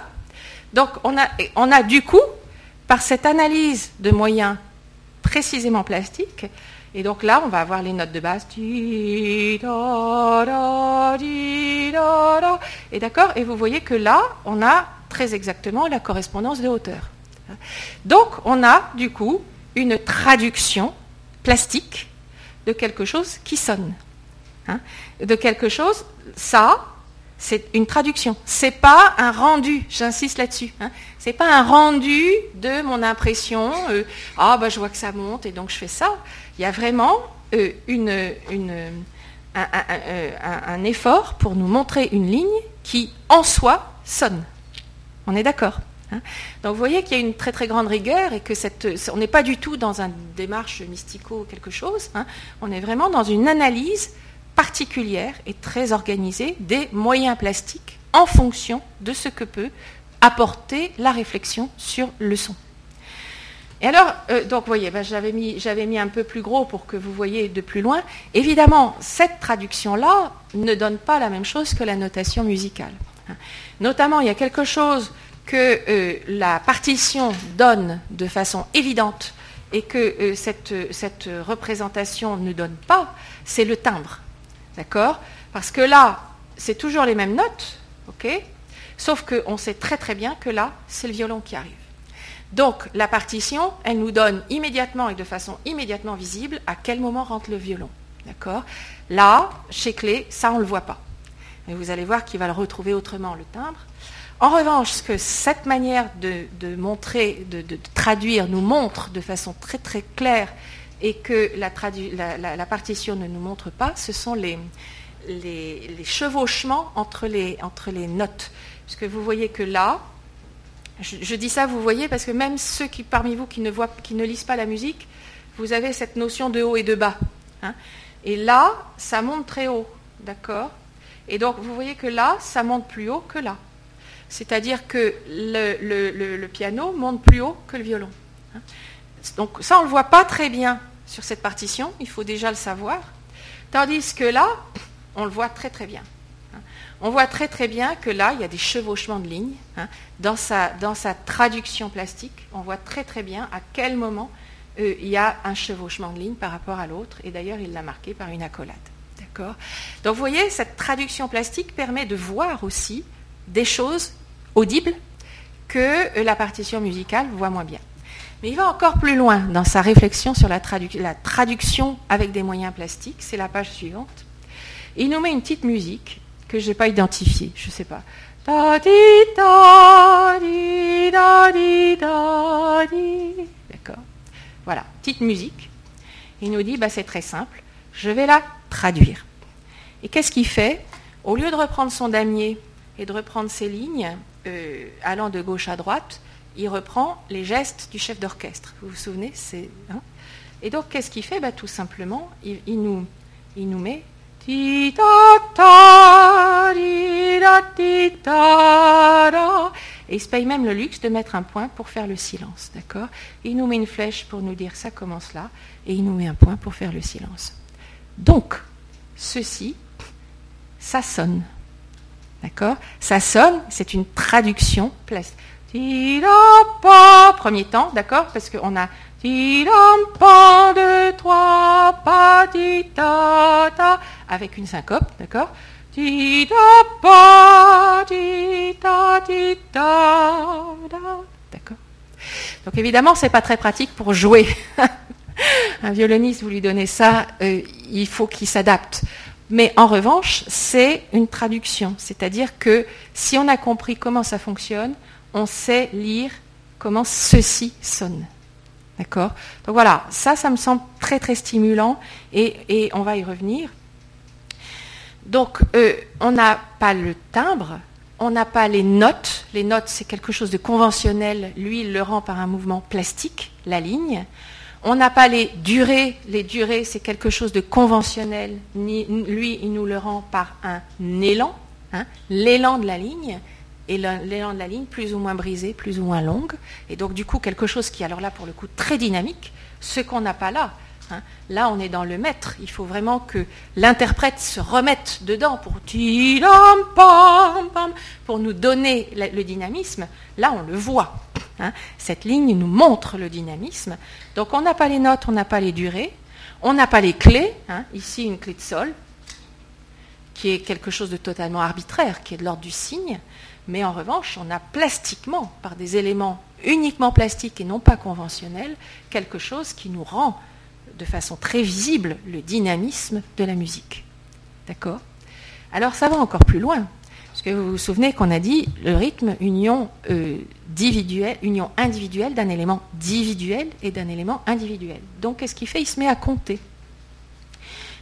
Donc on a, du coup, par cette analyse de moyens précisément plastiques, Et donc là, on va avoir les notes de base. Et d'accord Et vous voyez que là, on a très exactement la correspondance de hauteur. Donc, on a du coup une traduction plastique de quelque chose qui sonne. Hein. de quelque chose, ça, c'est une traduction. C'est pas un rendu, j'insiste là-dessus. Hein. C'est pas un rendu de mon impression. Euh, ah bah je vois que ça monte et donc je fais ça. Il y a vraiment euh, une, un, effort pour nous montrer une ligne qui en soi sonne. On est d'accord hein. Donc vous voyez qu'il y a une très très grande rigueur et que on n'est pas du tout dans une démarche mystico quelque chose. Hein. On est vraiment dans une analyse particulière et très organisée des moyens plastiques en fonction de ce que peut apporter la réflexion sur le son. Et alors, euh, donc, vous voyez, ben, j'avais mis, un peu plus gros pour que vous voyez de plus loin. Évidemment, cette traduction-là ne donne pas la même chose que la notation musicale. Hein. Notamment, il y a quelque chose que euh, la partition donne de façon évidente et que euh, cette représentation ne donne pas, c'est le timbre. D'accord Parce que là, c'est toujours les mêmes notes, ok Sauf qu'on sait très très bien que là, c'est le violon qui arrive. Donc la partition, elle nous donne immédiatement et de façon immédiatement visible à quel moment rentre le violon. D'accord Là, chez Clé, ça on ne le voit pas. Mais vous allez voir qu'il va le retrouver autrement, le timbre. En revanche, ce que cette manière de, montrer, de, traduire nous montre de façon très très claire et que la, partition ne nous montre pas, ce sont les, chevauchements entre les, notes. Parce que vous voyez que là, je, dis ça, vous voyez, parce que même ceux qui, parmi vous qui ne, lisent pas la musique, vous avez cette notion de haut et de bas. Hein. Et là, ça monte très haut, d'accord Et donc, vous voyez que là, ça monte plus haut que là. C'est-à-dire que le, piano monte plus haut que le violon. Hein. Donc ça, on ne le voit pas très bien sur cette partition, il faut déjà le savoir. Tandis que là, on le voit très très bien. On voit très très bien que là, il y a des chevauchements de lignes. Hein. Dans, sa, traduction plastique, on voit très très bien à quel moment euh, il y a un chevauchement de lignes par rapport à l'autre. Et d'ailleurs, il l'a marqué par une accolade. D'accord? Donc vous voyez, cette traduction plastique permet de voir aussi des choses audibles que la partition musicale voit moins bien. Mais il va encore plus loin dans sa réflexion sur la, traduction avec des moyens plastiques. C'est la page suivante. Il nous met une petite musique que je n'ai pas identifiée, je ne sais pas. D'accord Voilà, petite musique. Il nous dit, bah, c'est très simple, je vais la traduire. Et qu'est-ce qu'il fait? Au lieu de reprendre son damier et de reprendre ses lignes, euh, allant de gauche à droite, il reprend les gestes du chef d'orchestre. Vous vous souvenez c'est, hein Et donc, qu'est-ce qu'il fait? Bah, Tout simplement, il, nous, il nous met. Et il se paye même le luxe de mettre un point pour faire le silence, d'accord? Il nous met une flèche pour nous dire ça commence là, et il nous met un point pour faire le silence. Donc, ceci, ça sonne, d'accord? Ça sonne, c'est une traduction place. Premier temps, d'accord? Parce qu'on a deux, trois, pas, ta, ta, avec une syncope, d'accord? D'accord? Donc évidemment, c'est pas très pratique pour jouer. Un violoniste, vous lui donnez ça, euh, il faut qu'il s'adapte. Mais en revanche, c'est une traduction. C'est-à-dire que si on a compris comment ça fonctionne, on sait lire comment ceci sonne. D'accord? Donc voilà, ça, ça me semble très très stimulant et, on va y revenir. Donc, euh, on n'a pas le timbre, on n'a pas les notes. Les notes, c'est quelque chose de conventionnel. Lui, il le rend par un mouvement plastique, la ligne. On n'a pas les durées. Les durées, c'est quelque chose de conventionnel. Lui, il nous le rend par un élan, hein, l'élan de la ligne et l'élan de la ligne plus ou moins brisé, plus ou moins longue. Et donc, du coup, quelque chose qui, alors là, pour le coup, très dynamique, ce qu'on n'a pas là. Hein. Là, on est dans le maître. Il faut vraiment que l'interprète se remette dedans pour, pour nous donner le dynamisme. Là, on le voit. Hein. Cette ligne nous montre le dynamisme. Donc, on n'a pas les notes, on n'a pas les durées. On n'a pas les clés. Hein. Ici, une clé de sol, qui est quelque chose de totalement arbitraire, qui est de l'ordre du signe. Mais en revanche, on a plastiquement, par des éléments uniquement plastiques et non pas conventionnels, quelque chose qui nous rend de façon très visible le dynamisme de la musique. D'accord? Alors ça va encore plus loin. Parce que vous vous souvenez qu'on a dit le rythme, union, euh, union individuelle d'un élément individuel et d'un élément individuel. Donc qu'est-ce qu'il fait? Il se met à compter.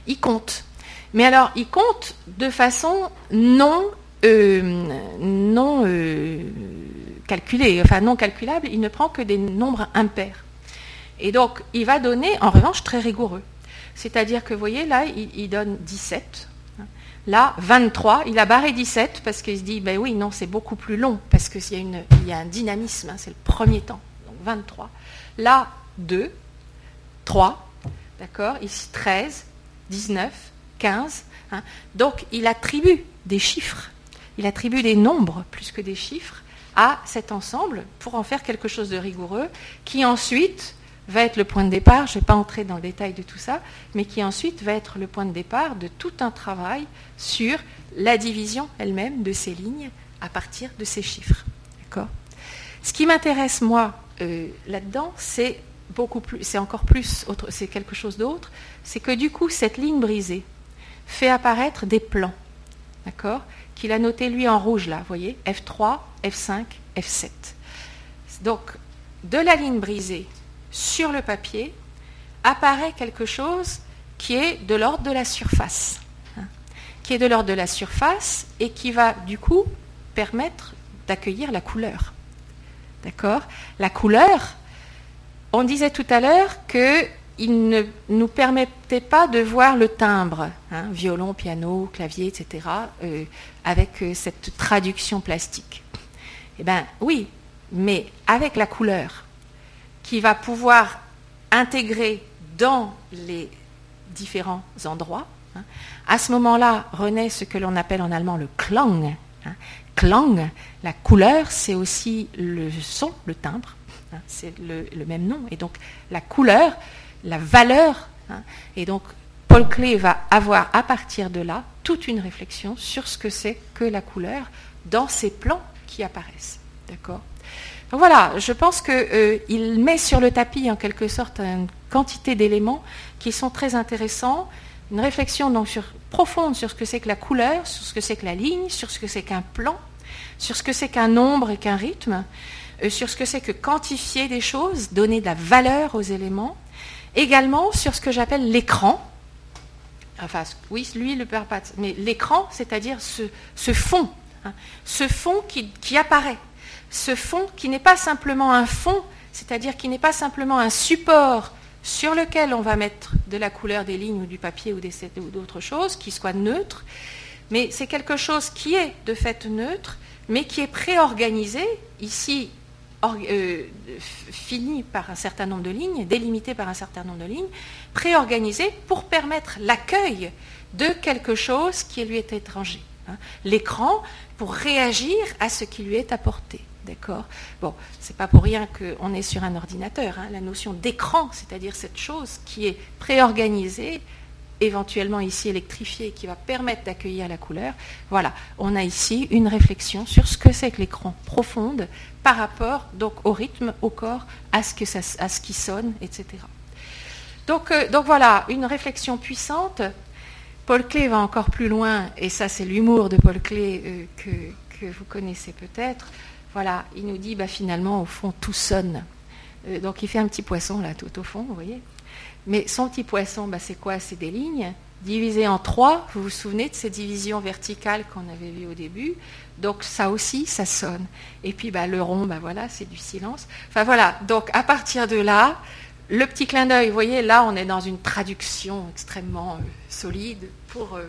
Il compte. Mais alors, il compte de façon non, non euh, calculée, enfin non calculable. Il ne prend que des nombres impairs. Et donc, il va donner, en revanche, très rigoureux. C'est-à-dire que, vous voyez, là, il, donne 17 Là, 23, il a barré 17 parce qu'il se dit, ben oui, non, c'est beaucoup plus long parce qu'il y, y, a un dynamisme, hein, c'est le premier temps. Donc 23. Là, 2, 3, d'accord? Ici, 13, 19, 15. Donc, il attribue des chiffres, il attribue des nombres plus que des chiffres à cet ensemble pour en faire quelque chose de rigoureux qui ensuite va être le point de départ, je ne vais pas entrer dans le détail de tout ça, mais qui ensuite va être le point de départ de tout un travail sur la division elle-même de ces lignes à partir de ces chiffres. Ce qui m'intéresse, moi, euh, là-dedans, c'est beaucoup plus, c'est encore plus, c'est quelque chose d'autre, c'est que du coup, cette ligne brisée fait apparaître des plans, d'accord? Qu'il a noté lui en rouge là, vous voyez F3, F5, F7. Donc, de la ligne brisée sur le papier apparaît quelque chose qui est de l'ordre de la surface, hein, qui est de l'ordre de la surface et qui va du coup permettre d'accueillir la couleur. D'accord? La couleur, on disait tout à l'heure qu'il ne nous permettait pas de voir le timbre, hein, violon, piano, clavier, etc., euh, avec euh, cette traduction plastique. Eh bien oui, mais avec la couleur, qui va pouvoir intégrer dans les différents endroits. Hein. À ce moment-là, renaît ce que l'on appelle en allemand le Klang. Hein. Klang, la couleur, c'est aussi le son, le timbre, c'est le, même nom. Et donc la couleur, la valeur, et donc Paul Klee va avoir à partir de là toute une réflexion sur ce que c'est que la couleur dans ces plans qui apparaissent. D'accord? Voilà, je pense qu'il euh, met sur le tapis en quelque sorte une quantité d'éléments qui sont très intéressants, une réflexion donc profonde sur ce que c'est que la couleur, sur ce que c'est que la ligne, sur ce que c'est qu'un plan, sur ce que c'est qu'un nombre et qu'un rythme, euh, sur ce que c'est que quantifier des choses, donner de la valeur aux éléments, également sur ce que j'appelle l'écran. Enfin, oui, lui, le perd pas, mais l'écran, c'est-à-dire ce, fond, hein, ce fond qui apparaît ce fond qui n'est pas simplement un fond, c'est-à-dire qui n'est pas simplement un support sur lequel on va mettre de la couleur des lignes ou du papier ou d'autres choses, qui soit neutre, mais c'est quelque chose qui est de fait neutre, mais qui est préorganisé, ici euh, fini par un certain nombre de lignes, délimité par un certain nombre de lignes, préorganisé pour permettre l'accueil de quelque chose qui lui est étranger. Hein. L'écran pour réagir à ce qui lui est apporté. D'accord? Bon, c'est pas pour rien qu'on est sur un ordinateur. Hein. La notion d'écran, c'est-à-dire cette chose qui est préorganisée, éventuellement ici électrifiée, qui va permettre d'accueillir la couleur. Voilà, on a ici une réflexion sur ce que c'est que l'écran profonde par rapport donc au rythme, au corps, à ce, qui sonne, etc. Donc, euh, donc voilà, une réflexion puissante. Paul Klee va encore plus loin, et ça c'est l'humour de Paul Klee euh, que, que vous connaissez peut-être. Voilà, il nous dit, bah, finalement, au fond, tout sonne. Euh, donc il fait un petit poisson là, tout au fond, vous voyez. Mais son petit poisson, bah, c'est quoi? C'est des lignes divisées en trois. Vous vous souvenez de ces divisions verticales qu'on avait vues au début? Donc ça aussi, ça sonne. Et puis bah, le rond, bah, voilà, c'est du silence. Enfin voilà, donc à partir de là, le petit clin d'œil, vous voyez, là on est dans une traduction extrêmement euh, solide pour euh,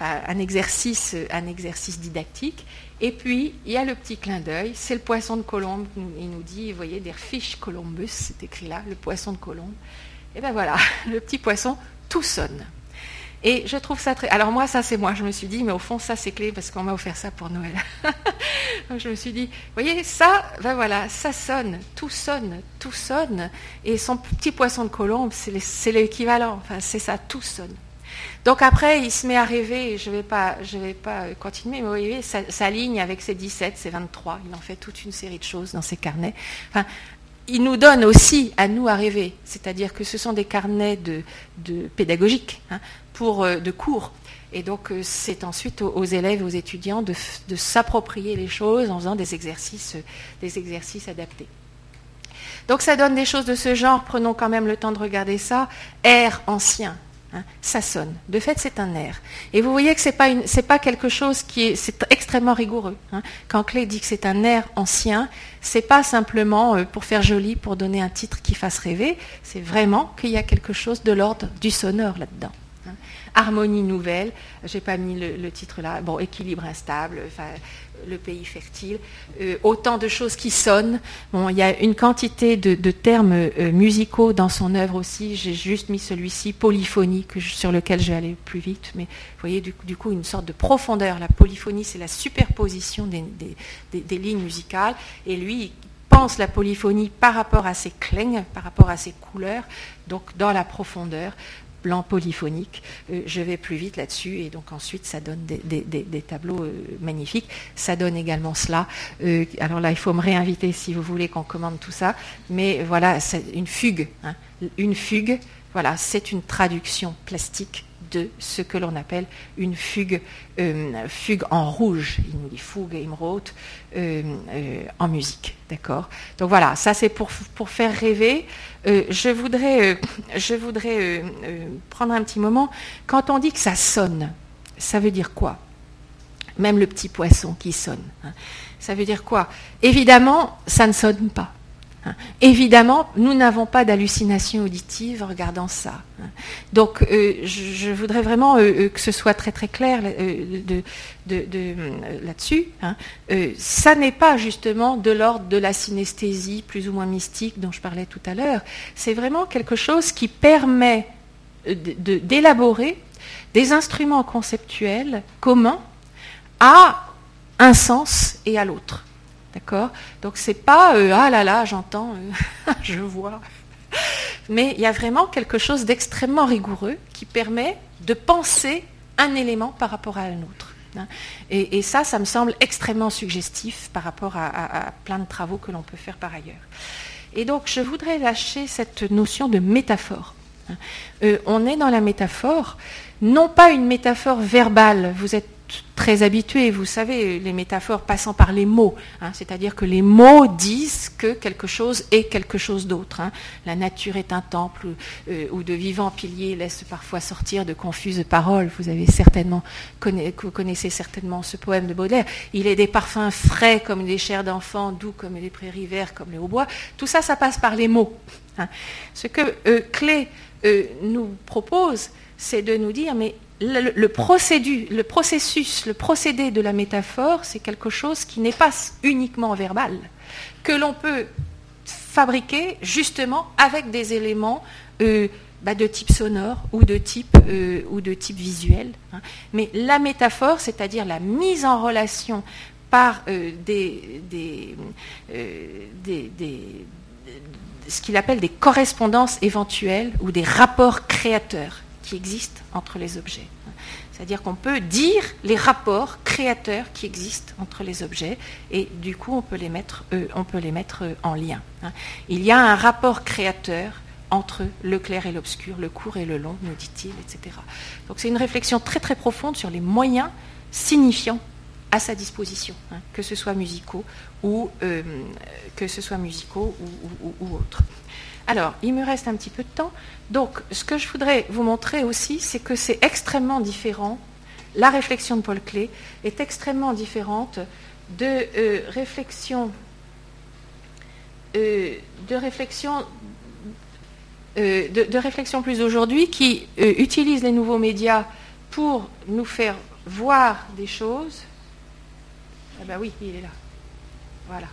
un, exercice, un exercice didactique. Et puis, il y a le petit clin d'œil, c'est le poisson de Colombe. Il nous dit, vous voyez, der Fish Columbus, c'est écrit là, le poisson de Colombe. Et bien voilà, le petit poisson, tout sonne. Et je trouve ça très. Alors moi, ça c'est moi. Je me suis dit, mais au fond, ça c'est clé parce qu'on m'a offert ça pour Noël. je me suis dit, vous voyez, ça, ben voilà, ça sonne, tout sonne, tout sonne. Et son petit poisson de colombe, c'est l'équivalent. Enfin, c'est ça, tout sonne. Donc après, il se met à rêver, je ne vais, pas, vais pas continuer, mais vous voyez, sa, ligne avec ses 17, ses 23, il en fait toute une série de choses dans ses carnets. Enfin, il nous donne aussi à nous à rêver, c'est-à-dire que ce sont des carnets de, pédagogiques, hein, pour, euh, de cours. Et donc, euh, c'est ensuite aux, élèves, aux étudiants de, s'approprier les choses en faisant des exercices, des exercices adaptés. Donc, ça donne des choses de ce genre. Prenons quand même le temps de regarder ça. Air ancien, Hein, ça sonne. De fait, c'est un air. Et vous voyez que ce n'est pas, quelque chose qui est, extrêmement rigoureux. Hein. Quand Clé dit que c'est un air ancien, c'est pas simplement euh, pour faire joli, pour donner un titre qui fasse rêver. C'est vraiment qu'il y a quelque chose de l'ordre du sonore là-dedans. Harmonie nouvelle, j'ai pas mis le, titre là. Bon, équilibre instable. Le pays fertile, euh, autant de choses qui sonnent. Bon, il y a une quantité de, termes euh, musicaux dans son œuvre aussi. J'ai juste mis celui-ci, polyphonie, sur lequel je vais aller plus vite. Mais vous voyez, du, coup, une sorte de profondeur. La polyphonie, c'est la superposition des, lignes musicales. Et lui, pense la polyphonie par rapport à ses clings, par rapport à ses couleurs, donc dans la profondeur blanc polyphonique. Euh, je vais plus vite là-dessus et donc ensuite ça donne des, tableaux euh, magnifiques. Ça donne également cela. Euh, alors là, il faut me réinviter si vous voulez qu'on commande tout ça. Mais voilà, c'est une fugue. Hein. Une fugue, voilà, c'est une traduction plastique de ce que l'on appelle une fugue, euh, en rouge, il nous dit fugue émeraude, euh, euh, en musique. D'accord? Donc voilà, ça c'est pour, pour faire rêver. je voudrais, je voudrais prendre un petit moment. Quand on dit que ça sonne, ça veut dire quoi? Même le petit poisson qui sonne. Hein. Ça veut dire quoi? Évidemment, ça ne sonne pas. Hein. Évidemment, nous n'avons pas d'hallucination auditive regardant ça. Hein. Donc, euh, je, voudrais vraiment euh, euh, que ce soit très très clair là-dessus. Hein. ça n'est pas justement de l'ordre de la synesthésie plus ou moins mystique dont je parlais tout à l'heure. C'est vraiment quelque chose qui permet d'élaborer des instruments conceptuels communs à un sens et à l'autre. D'accord? Donc c'est pas euh, ah là là, j'entends, euh, je vois. Mais il y a vraiment quelque chose d'extrêmement rigoureux qui permet de penser un élément par rapport à un autre. Hein. Et, ça, ça me semble extrêmement suggestif par rapport à, plein de travaux que l'on peut faire par ailleurs. Et donc, je voudrais lâcher cette notion de métaphore. Hein. Euh, on est dans la métaphore, non pas une métaphore verbale. Vous êtes très habitués, vous savez, les métaphores passant par les mots, hein. c'est-à-dire que les mots disent que quelque chose est quelque chose d'autre. Hein. La nature est un temple euh, où de vivants piliers laissent parfois sortir de confuses paroles. Vous avez certainement vous connaissez certainement ce poème de Baudelaire. Il est des parfums frais comme des chairs d'enfants, doux comme les prairies vertes, comme les hautbois. Tout ça, ça passe par les mots. Hein. Ce que euh, Clé euh, nous propose, c'est de nous dire, mais le, processus, le procédé de la métaphore, c'est quelque chose qui n'est pas uniquement verbal, que l'on peut fabriquer justement avec des éléments euh, bah, de type sonore ou de type, euh, visuel. Hein. Mais la métaphore, c'est-à-dire la mise en relation par euh, des, ce qu'il appelle des correspondances éventuelles ou des rapports créateurs qui existent entre les objets. C'est-à-dire qu'on peut dire les rapports créateurs qui existent entre les objets et du coup on peut les mettre, euh, on peut les mettre euh, en lien. Hein. Il y a un rapport créateur entre le clair et l'obscur, le court et le long, nous dit-il, etc. Donc c'est une réflexion très très profonde sur les moyens signifiants à sa disposition, hein, que ce soit musicaux ou euh, que ce soit musicaux ou autres. Alors, il me reste un petit peu de temps. Donc, ce que je voudrais vous montrer aussi, c'est que c'est extrêmement différent. La réflexion de Paul Klee est extrêmement différente de euh, réflexion, euh, de réflexion, euh, de, réflexion plus aujourd'hui qui utilise les nouveaux médias pour nous faire voir des choses. Ah ben oui, il est là. Voilà.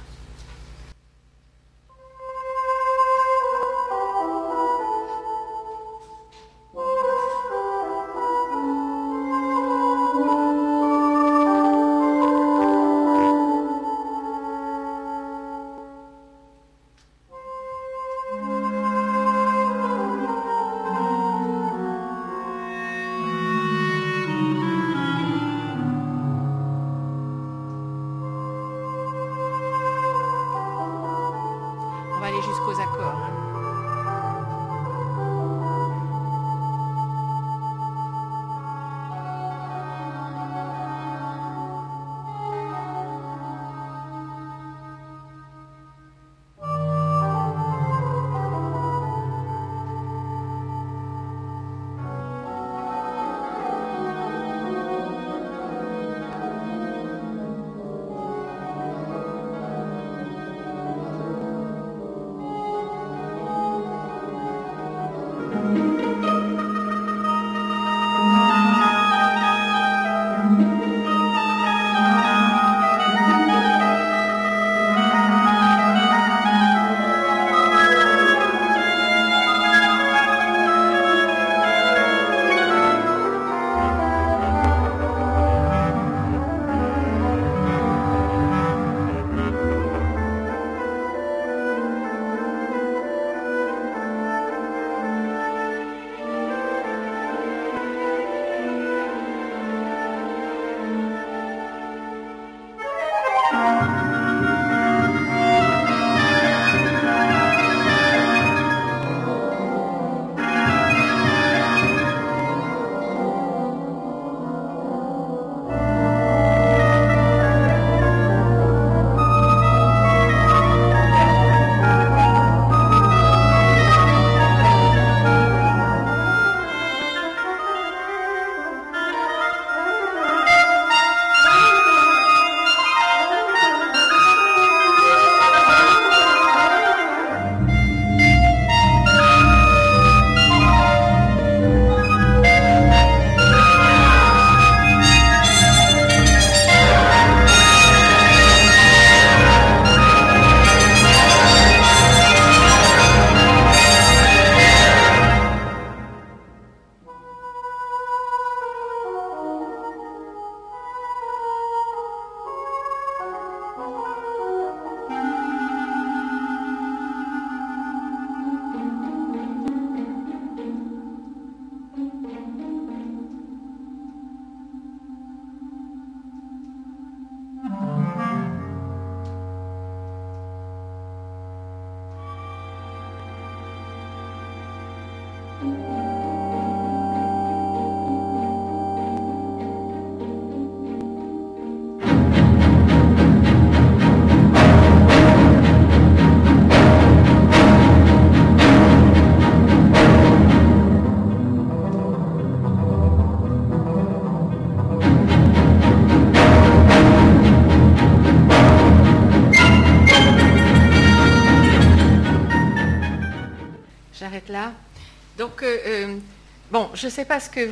Je ne sais pas ce que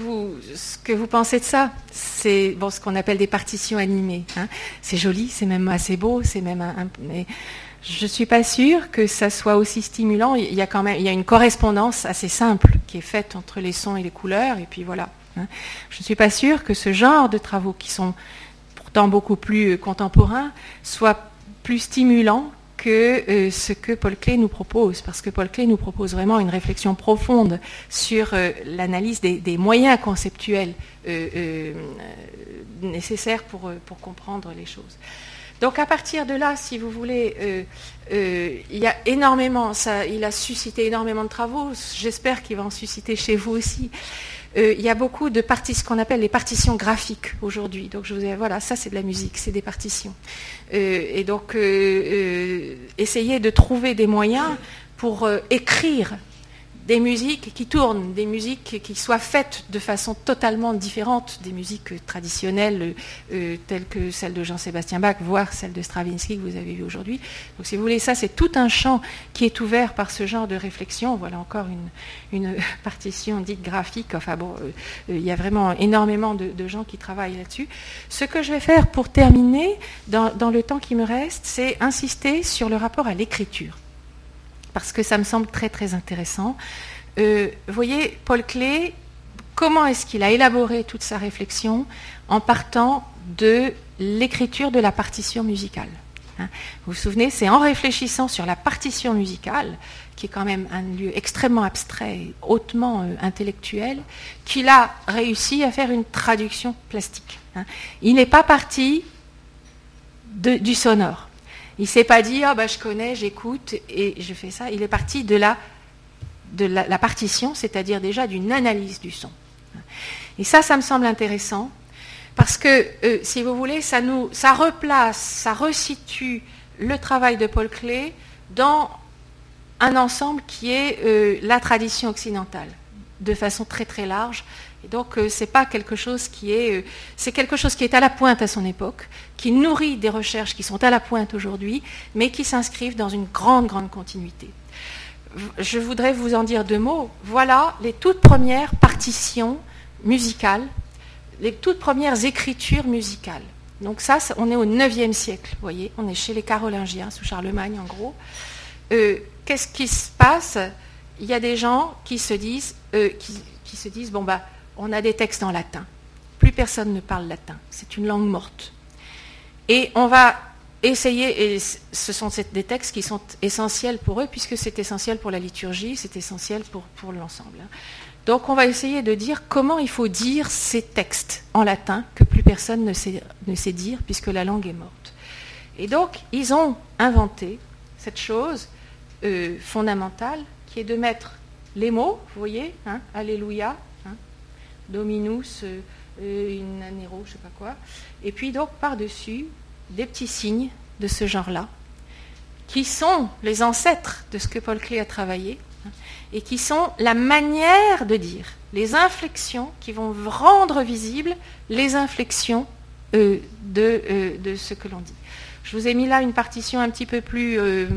vous, pensez de ça. C'est bon, ce qu'on appelle des partitions animées. Hein. C'est joli, c'est même assez beau, c'est même un, mais je ne suis pas sûre que ça soit aussi stimulant. Il y a quand même, il y a une correspondance assez simple qui est faite entre les sons et les couleurs, et puis voilà. Hein. Je ne suis pas sûre que ce genre de travaux, qui sont pourtant beaucoup plus contemporains, soit plus stimulants que euh, ce que Paul Klee nous propose, parce que Paul Klee nous propose vraiment une réflexion profonde sur euh, l'analyse des, moyens conceptuels euh, nécessaires pour, comprendre les choses. Donc à partir de là, si vous voulez, il y a énormément, il a suscité énormément de travaux, j'espère qu'il va en susciter chez vous aussi. Euh, il y a beaucoup de parties, ce qu'on appelle les partitions graphiques aujourd'hui. Donc je vous ai, voilà, ça c'est de la musique, c'est des partitions. Euh, et donc euh, essayer de trouver des moyens pour écrire des musiques qui tournent, des musiques qui soient faites de façon totalement différente des musiques traditionnelles euh, telles que celles de Jean-Sébastien Bach, voire celles de Stravinsky que vous avez vues aujourd'hui. Donc si vous voulez, ça c'est tout un champ qui est ouvert par ce genre de réflexion. Voilà encore une, partition dite graphique. Enfin bon, euh, euh, il y a vraiment énormément de, gens qui travaillent là-dessus. Ce que je vais faire pour terminer, dans le temps qui me reste, c'est insister sur le rapport à l'écriture parce que ça me semble très très intéressant. Euh, vous voyez, Paul Klee, comment est-ce qu'il a élaboré toute sa réflexion en partant de l'écriture de la partition musicale hein? Vous vous souvenez, c'est en réfléchissant sur la partition musicale, qui est quand même un lieu extrêmement abstrait hautement euh, intellectuel, qu'il a réussi à faire une traduction plastique. Hein. Il n'est pas parti du sonore. Il s'est pas dit, bah je connais, j'écoute et je fais ça. Il est parti de la, de la, partition, c'est-à-dire déjà d'une analyse du son. Et ça, ça me semble intéressant parce que, euh, si vous voulez, ça, nous, ça replace, ça resitue le travail de Paul Klee dans un ensemble qui est euh, la tradition occidentale, de façon très très large. Et donc euh, c'est pas quelque chose qui est, euh, c'est quelque chose qui est à la pointe à son époque, qui nourrit des recherches qui sont à la pointe aujourd'hui, mais qui s'inscrivent dans une grande grande continuité. Je voudrais vous en dire deux mots. Voilà les toutes premières partitions musicales, les toutes premières écritures musicales. Donc ça, on est au IXe siècle, vous voyez, on est chez les Carolingiens, sous Charlemagne en gros. Euh, qu'est-ce qui se passe? Il y a des gens qui se disent, euh, qui, se disent, bon bah, on a des textes en latin. Plus personne ne parle latin. C'est une langue morte. Et on va essayer, et ce sont des textes qui sont essentiels pour eux, puisque c'est essentiel pour la liturgie, c'est essentiel pour, l'ensemble. Hein. Donc on va essayer de dire comment il faut dire ces textes en latin que plus personne ne sait, dire, puisque la langue est morte. Et donc ils ont inventé cette chose euh, fondamentale qui est de mettre les mots, vous voyez, hein, Alléluia, Dominus, euh, euh, in anero, je ne sais pas quoi, et puis donc par-dessus des petits signes de ce genre-là, qui sont les ancêtres de ce que Paul Klee a travaillé, hein, et qui sont la manière de dire, les inflexions qui vont rendre visibles les inflexions de, de ce que l'on dit. Je vous ai mis là une partition un petit peu plus euh,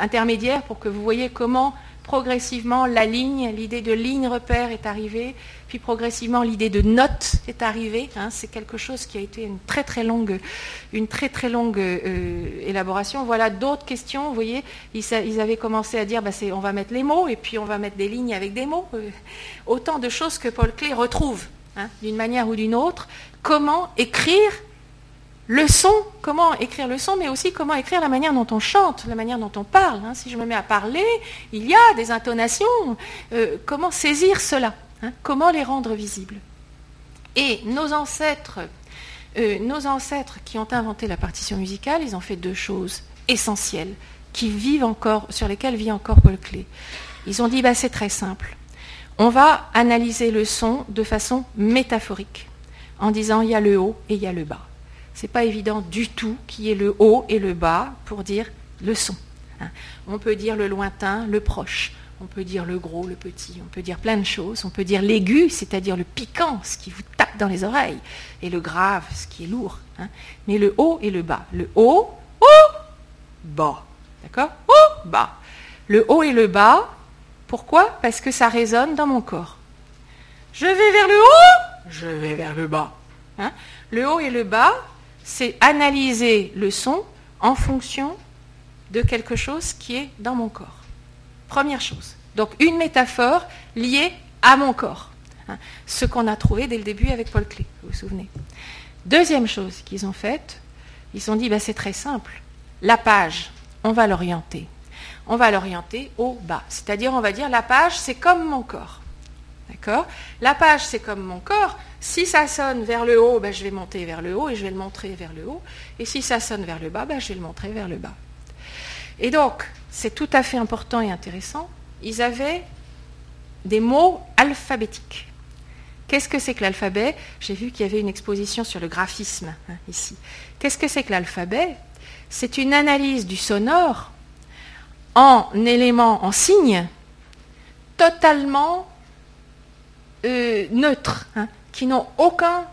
intermédiaire pour que vous voyez comment progressivement la ligne, l'idée de ligne repère est arrivée, puis progressivement l'idée de note est arrivée. Hein. c'est quelque chose qui a été une très très longue, euh, élaboration. Voilà d'autres questions. Vous voyez, ils, avaient commencé à dire, bah, on va mettre les mots et puis on va mettre des lignes avec des mots. Euh, autant de choses que Paul Klee retrouve hein, d'une manière ou d'une autre. Comment écrire le son, comment écrire le son, mais aussi comment écrire la manière dont on chante, la manière dont on parle. Hein. Si je me mets à parler, il y a des intonations. Euh, comment saisir cela hein. Comment les rendre visibles Et nos ancêtres, euh, nos ancêtres qui ont inventé la partition musicale, ils ont fait deux choses essentielles qui vivent encore, sur lesquelles vit encore Paul Klee. Ils ont dit, bah, c'est très simple. On va analyser le son de façon métaphorique, en disant il y a le haut et il y a le bas c'est pas évident du tout qui est le haut et le bas pour dire le son. Hein. On peut dire le lointain, le proche. On peut dire le gros, le petit. On peut dire plein de choses. On peut dire l'aigu, c'est-à-dire le piquant, ce qui vous tape dans les oreilles, et le grave, ce qui est lourd. Hein. Mais le haut et le bas. Le haut, haut, bas. D'accord? Haut, bas. Le haut et le bas. Pourquoi? Parce que ça résonne dans mon corps. Je vais vers le haut, je vais vers le bas. Hein. le haut et le bas, c'est analyser le son en fonction de quelque chose qui est dans mon corps. Première chose. Donc une métaphore liée à mon corps. Hein. ce qu'on a trouvé dès le début avec Paul Klee, vous vous souvenez. Deuxième chose qu'ils ont faite, ils se sont dit, bah, c'est très simple. La page, on va l'orienter. On va l'orienter au bas. C'est-à-dire, on va dire, la page, c'est comme mon corps. D'accord? La page, c'est comme mon corps. Si ça sonne vers le haut, ben, je vais monter vers le haut et je vais le montrer vers le haut. Et si ça sonne vers le bas, ben, je vais le montrer vers le bas. Et donc, c'est tout à fait important et intéressant. Ils avaient des mots alphabétiques. Qu'est-ce que c'est que l'alphabet? J'ai vu qu'il y avait une exposition sur le graphisme hein, ici. Qu'est-ce que c'est que l'alphabet? C'est une analyse du sonore en éléments, en signes, totalement euh, neutres, hein, qui n'ont aucun,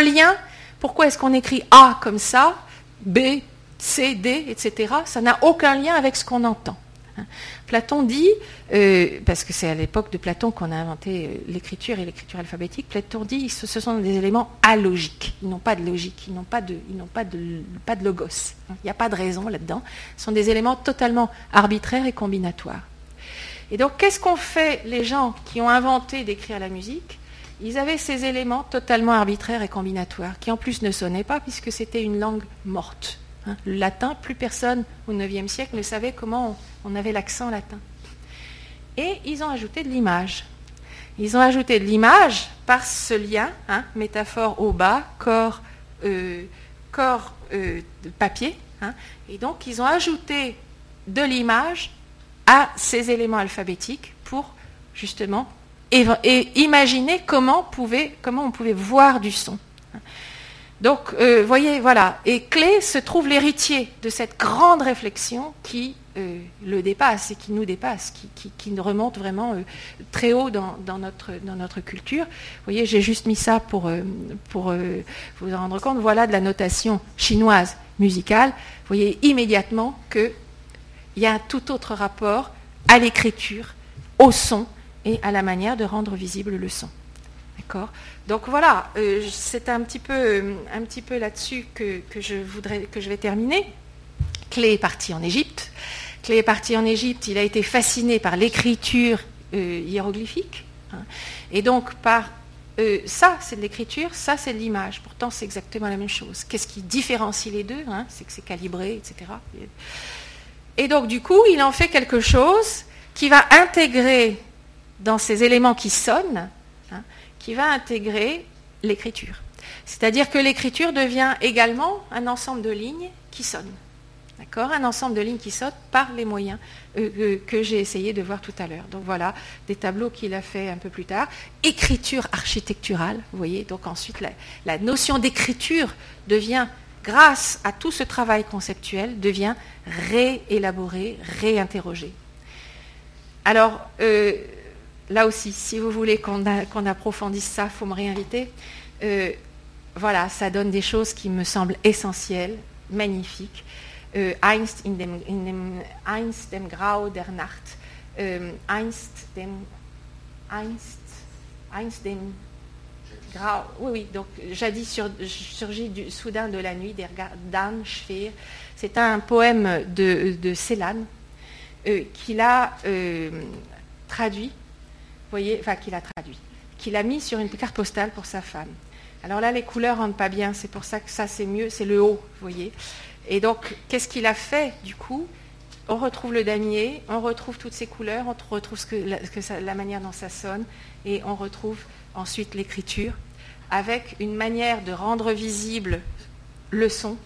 lien. Pourquoi est-ce qu'on écrit A comme ça, B, C, D, etc. Ça n'a aucun lien avec ce qu'on entend. Hein. Platon dit, euh, parce que c'est à l'époque de Platon qu'on a inventé euh, l'écriture et l'écriture alphabétique, Platon dit ce, ce sont des éléments alogiques. Ils n'ont pas de logique, ils n'ont pas de, pas de, logos. Hein. Il n'y a pas de raison là-dedans. Ce sont des éléments totalement arbitraires et combinatoires. Et donc, qu'est-ce qu'ont fait les gens qui ont inventé d'écrire la musique? Ils avaient ces éléments totalement arbitraires et combinatoires, qui en plus ne sonnaient pas puisque c'était une langue morte. Hein. le latin, plus personne au IXe siècle ne savait comment on, avait l'accent latin. Et ils ont ajouté de l'image. Ils ont ajouté de l'image par ce lien, hein, métaphore au bas, corps, euh, corps euh, papier, Hein. et donc, ils ont ajouté de l'image à ces éléments alphabétiques pour justement imaginer comment, comment on pouvait voir du son. Donc, euh, voyez, voilà. Et Clé se trouve l'héritier de cette grande réflexion qui euh, le dépasse et qui nous dépasse, qui, qui, remonte vraiment euh, très haut dans, notre, dans notre culture. Vous voyez, j'ai juste mis ça pour, pour vous en rendre compte. Voilà de la notation chinoise musicale. Vous voyez immédiatement qu'il y a un tout autre rapport à l'écriture, au son et à la manière de rendre visible le son. D'accord? Donc voilà, euh, c'est un petit peu, euh, peu là-dessus que, je voudrais, que je vais terminer. Clé est parti en Égypte. Clé est parti en Égypte, il a été fasciné par l'écriture euh, hiéroglyphique. Hein. et donc par ça, c'est de l'écriture, ça, c'est de l'image. Pourtant, c'est exactement la même chose. Qu'est-ce qui différencie les deux hein? C'est que c'est calibré, etc. Et donc, du coup, il en fait quelque chose qui va intégrer dans ces éléments qui sonnent qui va intégrer l'écriture. C'est-à-dire que l'écriture devient également un ensemble de lignes qui sonnent. D'accord? Un ensemble de lignes qui sonnent par les moyens euh, euh, que j'ai essayé de voir tout à l'heure. Donc voilà, des tableaux qu'il a fait un peu plus tard. Écriture architecturale, vous voyez. Donc ensuite, la, la notion d'écriture devient, grâce à tout ce travail conceptuel, devient réélaborée, réinterrogée. Alors, euh, là aussi, si vous voulez qu'on approfondisse ça, il faut me réinviter. Euh, voilà, ça donne des choses qui me semblent essentielles, magnifiques. Euh, einst, in dem, in dem, einst dem Grau der Nacht, euh, einst dem, einst, einst dem Grau, oui, oui, donc jadis sur, surgit du soudain de la nuit, der Dan Schwer. C'est un poème de, de qu'il a traduit voyez, enfin qu'il a traduit, qu'il a mis sur une carte postale pour sa femme. Alors là, les couleurs rentrent pas bien, c'est pour ça que ça c'est mieux, c'est le haut, vous voyez. Et donc, qu'est-ce qu'il a fait du coup? On retrouve le damier, on retrouve toutes ces couleurs, on retrouve la manière dont ça sonne, et on retrouve ensuite l'écriture, avec une manière de rendre visible le son,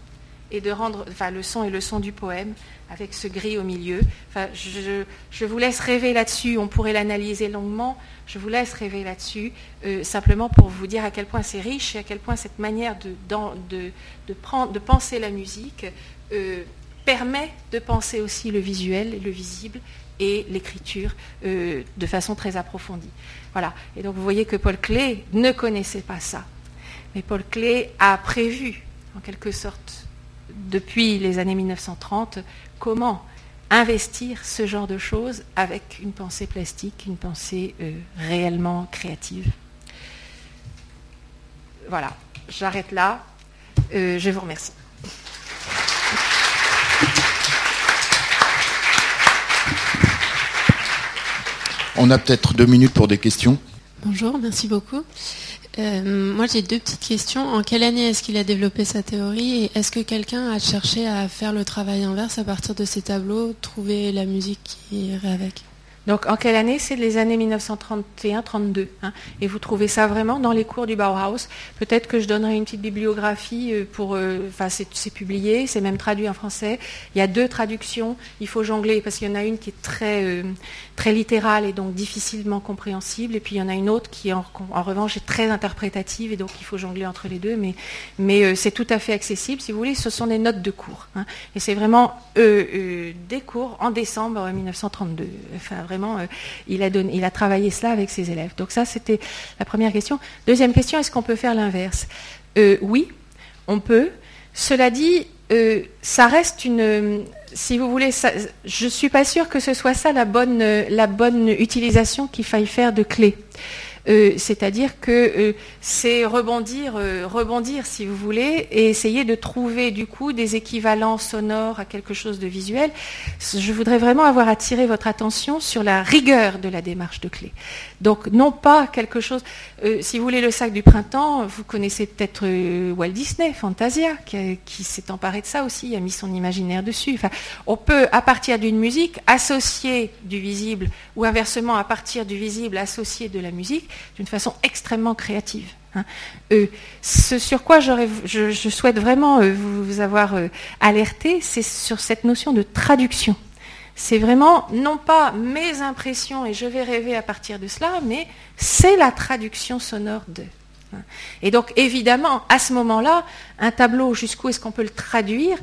et de rendre, enfin le son et le son du poème, avec ce gris au milieu. Enfin, je, vous laisse rêver là-dessus, on pourrait l'analyser longuement, je vous laisse rêver là-dessus, euh, simplement pour vous dire à quel point c'est riche et à quel point cette manière de, de, prendre, de penser la musique euh, permet de penser aussi le visuel, le visible et l'écriture euh, de façon très approfondie. Voilà. Et donc vous voyez que Paul Klee ne connaissait pas ça. Mais Paul Klee a prévu, en quelque sorte, depuis les années 1930, comment investir ce genre de choses avec une pensée plastique, une pensée euh, réellement créative? Voilà, j'arrête là. Euh, je vous remercie. On a peut-être deux minutes pour des questions. Bonjour, merci beaucoup. Euh, moi, j'ai deux petites questions. En quelle année est-ce qu'il a développé sa théorie et est-ce que quelqu'un a cherché à faire le travail inverse à partir de ces tableaux, trouver la musique qui irait avec? Donc, en quelle année? C'est les années 1931-32. Hein. et vous trouvez ça vraiment dans les cours du Bauhaus? Peut-être que je donnerai une petite bibliographie euh, pour. Euh, enfin, c'est publié, c'est même traduit en français. Il y a deux traductions. Il faut jongler parce qu'il y en a une qui est très, euh, très littérale et donc difficilement compréhensible. Et puis il y en a une autre qui, en, revanche, est très interprétative et donc il faut jongler entre les deux. Mais, mais c'est tout à fait accessible. Si vous voulez, ce sont des notes de cours. Hein. et c'est vraiment des cours en décembre 1932. Enfin, vraiment, euh, il, a donné, il a travaillé cela avec ses élèves. Donc ça, c'était la première question. Deuxième question, est-ce qu'on peut faire l'inverse? Euh, Oui, on peut. Cela dit, euh, ça reste une... Si vous voulez, je ne suis pas sûre que ce soit ça la bonne, la bonne utilisation qu'il faille faire de clés. Euh, c'est-à-dire que euh, c'est rebondir, euh, rebondir si vous voulez, et essayer de trouver du coup des équivalents sonores à quelque chose de visuel. Je voudrais vraiment avoir attiré votre attention sur la rigueur de la démarche de clé. Donc non pas quelque chose. si vous voulez le sac du printemps, vous connaissez peut-être Walt Disney, Fantasia, qui, s'est emparé de ça aussi, a mis son imaginaire dessus. On peut à partir d'une musique associer du visible, ou inversement à partir du visible associer de la musique d'une façon extrêmement créative. Hein. Euh, ce sur quoi je, souhaite vraiment euh, vous, avoir euh, alerté, c'est sur cette notion de traduction. C'est vraiment non pas mes impressions et je vais rêver à partir de cela, mais c'est la traduction sonore de. Hein. Et donc évidemment, à ce moment-là, un tableau, jusqu'où est-ce qu'on peut le traduire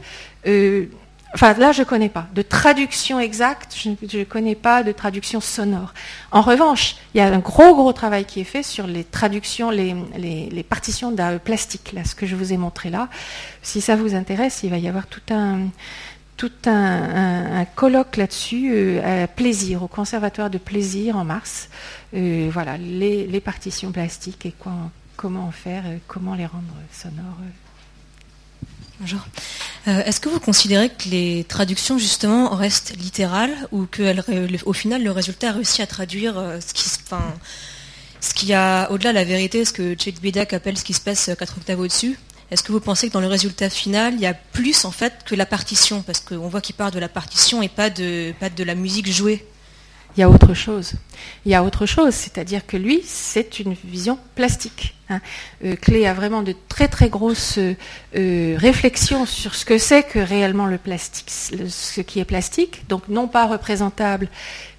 Enfin, là, je ne connais pas. De traduction exacte, je ne connais pas de traduction sonore. En revanche, il y a un gros, gros travail qui est fait sur les traductions, les, partitions d'un plastique, là, ce que je vous ai montré là. Si ça vous intéresse, il va y avoir tout un, tout un, colloque là-dessus, euh, plaisir, au Conservatoire de plaisir en mars. Euh, voilà, les, partitions plastiques et comment en faire, euh, comment les rendre sonores. Bonjour. Euh, est-ce que vous considérez que les traductions justement restent littérales ou qu'au final le résultat a réussi à traduire euh, ce qui, qui a au-delà de la vérité, ce que Chet Bedak appelle ce qui se passe quatre octaves au-dessus? Est-ce que vous pensez que dans le résultat final, il y a plus en fait que la partition? Parce qu'on voit qu'il parle de la partition et pas de la musique jouée. Il y a autre chose. Il y a autre chose, c'est-à-dire que lui, c'est une vision plastique. Hein. Euh, Clé a vraiment de très très grosses euh, réflexions sur ce que c'est que réellement le plastique, ce qui est plastique, donc non pas représentable,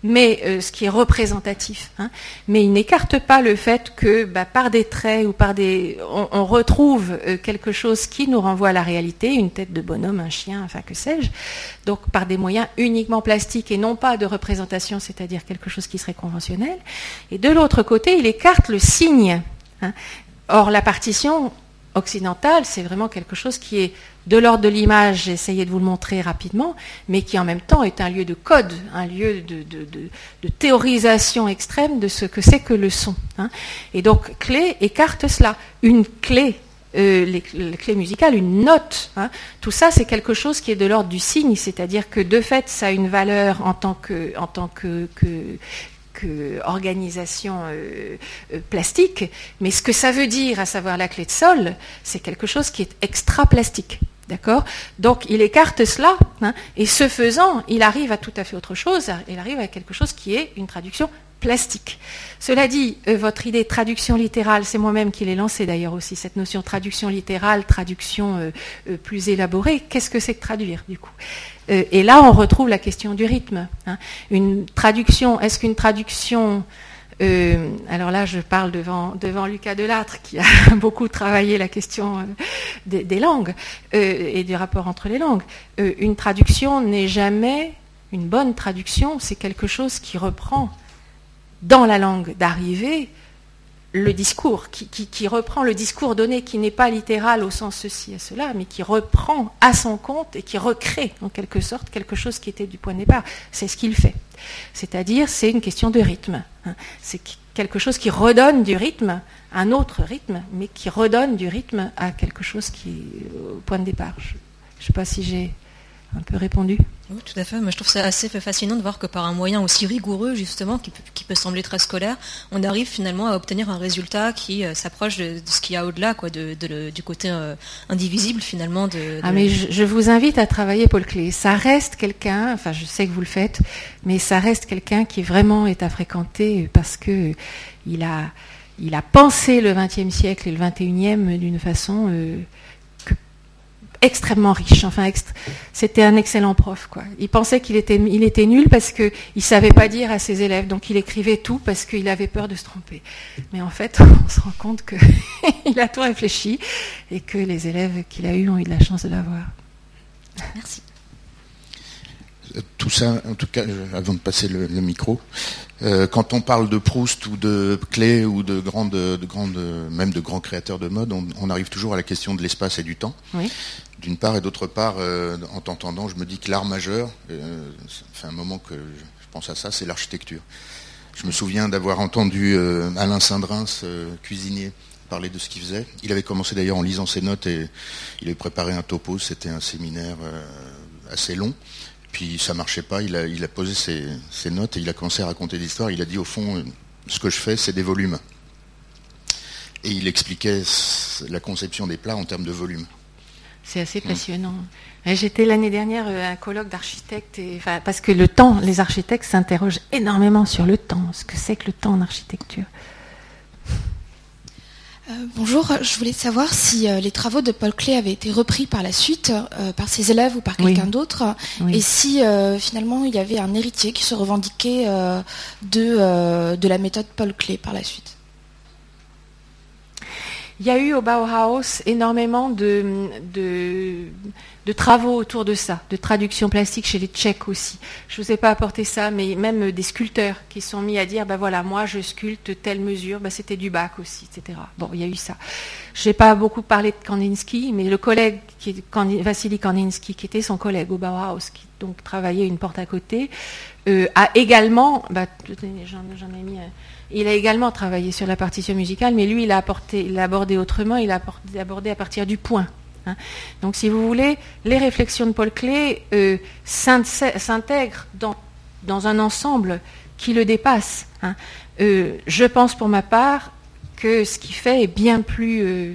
mais euh, ce qui est représentatif. Hein. Mais il n'écarte pas le fait que bah, par des traits ou par des, on, retrouve quelque chose qui nous renvoie à la réalité, une tête de bonhomme, un chien, enfin que sais-je. Donc par des moyens uniquement plastiques et non pas de représentation, c'est-à-dire quelque chose qui serait conventionnel. Et de l'autre côté, il écarte le signe. Hein. Or, la partition occidentale, c'est vraiment quelque chose qui est de l'ordre de l'image, j'ai essayé de vous le montrer rapidement, mais qui en même temps est un lieu de code, un lieu de, théorisation extrême de ce que c'est que le son. Hein. Et donc, clé écarte cela. Une clé euh, les, clés musicales, une note. Hein. Tout ça, c'est quelque chose qui est de l'ordre du signe, c'est-à-dire que de fait, ça a une valeur en tant que, organisation euh, euh, plastique, mais ce que ça veut dire, à savoir la clé de sol, c'est quelque chose qui est extra-plastique. D'accord? Donc il écarte cela, hein, et ce faisant, il arrive à tout à fait autre chose, il arrive à quelque chose qui est une traduction plastique. Cela dit, euh, votre idée traduction littérale, c'est moi-même qui l'ai lancée d'ailleurs aussi, cette notion traduction littérale, traduction plus élaborée, qu'est-ce que c'est que traduire du coup? Et là, on retrouve la question du rythme. Hein. Une traduction, est-ce qu'une traduction euh, alors là, je parle devant, devant Lucas Delattre, qui a beaucoup travaillé la question euh, des, langues et du rapport entre les langues. une traduction n'est jamais une bonne traduction, c'est quelque chose qui reprend dans la langue d'arrivée le discours, qui, reprend le discours donné, qui n'est pas littéral au sens ceci et cela, mais qui reprend à son compte et qui recrée en quelque sorte quelque chose qui était du point de départ. C'est ce qu'il fait. C'est-à-dire, c'est une question de rythme. Hein. C'est quelque chose qui redonne du rythme, un autre rythme, mais qui redonne du rythme à quelque chose qui est au point de départ. Je ne sais pas si j'ai un peu répondu. Oui, tout à fait. Moi, je trouve ça assez fascinant de voir que par un moyen aussi rigoureux, justement, qui peut, sembler très scolaire, on arrive finalement à obtenir un résultat qui euh, s'approche de, ce qu'il y a au-delà, quoi, de, du côté euh, indivisible finalement. De, Ah, mais je, vous invite à travailler Paul Clé. Ça reste quelqu'un, enfin, je sais que vous le faites, mais ça reste quelqu'un qui vraiment est à fréquenter parce que il a, il a pensé le XXe siècle et le XXIe d'une façon. Euh, extrêmement riche. Enfin, c'était un excellent prof. Quoi. Il pensait qu'il était, il était nul parce qu'il ne savait pas dire à ses élèves, donc il écrivait tout parce qu'il avait peur de se tromper. Mais en fait, on se rend compte qu'il a tout réfléchi et que les élèves qu'il a eus ont eu de la chance de l'avoir. Merci tout ça, en tout cas, avant de passer le, micro, euh, quand on parle de Proust ou de Klee ou de grandes, de grandes, même de grands créateurs de mode, on, arrive toujours à la question de l'espace et du temps. D'une part et d'autre part, euh, en t'entendant, je me dis que l'art majeur, euh, ça fait un moment que je pense à ça, c'est l'architecture. Je me souviens d'avoir entendu Alain Sindrins, cuisinier, parler de ce qu'il faisait. Il avait commencé d'ailleurs en lisant ses notes et il avait préparé un topo. C'était un séminaire assez long. Puis ça marchait pas, il a, posé ses, notes et il a commencé à raconter l'histoire. Il a dit au fond, ce que je fais, c'est des volumes. Et il expliquait la conception des plats en termes de volume. C'est assez passionnant. J'étais l'année dernière à un colloque d'architectes, parce que le temps, les architectes s'interrogent énormément sur le temps, ce que c'est que le temps en architecture? Euh, bonjour, je voulais savoir si euh, les travaux de Paul Klee avaient été repris par la suite euh, par ses élèves ou par quelqu'un d'autre, et si finalement il y avait un héritier qui se revendiquait de, de la méthode Paul Klee par la suite. Il y a eu au Bauhaus énormément de, travaux autour de ça, de traduction plastique chez les Tchèques aussi. Je ne vous ai pas apporté ça, mais même des sculpteurs qui sont mis à dire, ben voilà, moi je sculpte telle mesure, ben c'était du bac aussi, etc. Bon, il y a eu ça. Je n'ai pas beaucoup parlé de Kandinsky, mais le collègue, qui Vassili Kandinsky, qui était son collègue au Bauhaus, qui donc travaillait une porte à côté, euh, a également, bah, j'en ai mis un, il a également travaillé sur la partition musicale, mais lui, il a, abordé autrement, il a abordé à partir du point. Hein. Donc, si vous voulez, les réflexions de Paul Klee euh, s'intègrent dans, un ensemble qui le dépasse. Hein. Euh, je pense pour ma part que ce qu'il fait est bien plus euh,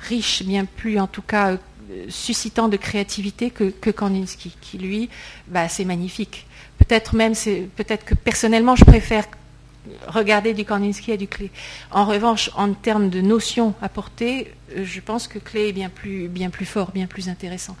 riche, bien plus en tout cas suscitant de créativité que, Kandinsky, qui lui, bah, c'est magnifique. Peut-être même, peut-être que personnellement, je préfère regarder du Kandinsky et du Clé. En revanche, en termes de notions apportées, euh, je pense que Clé est bien plus, fort, bien plus intéressant.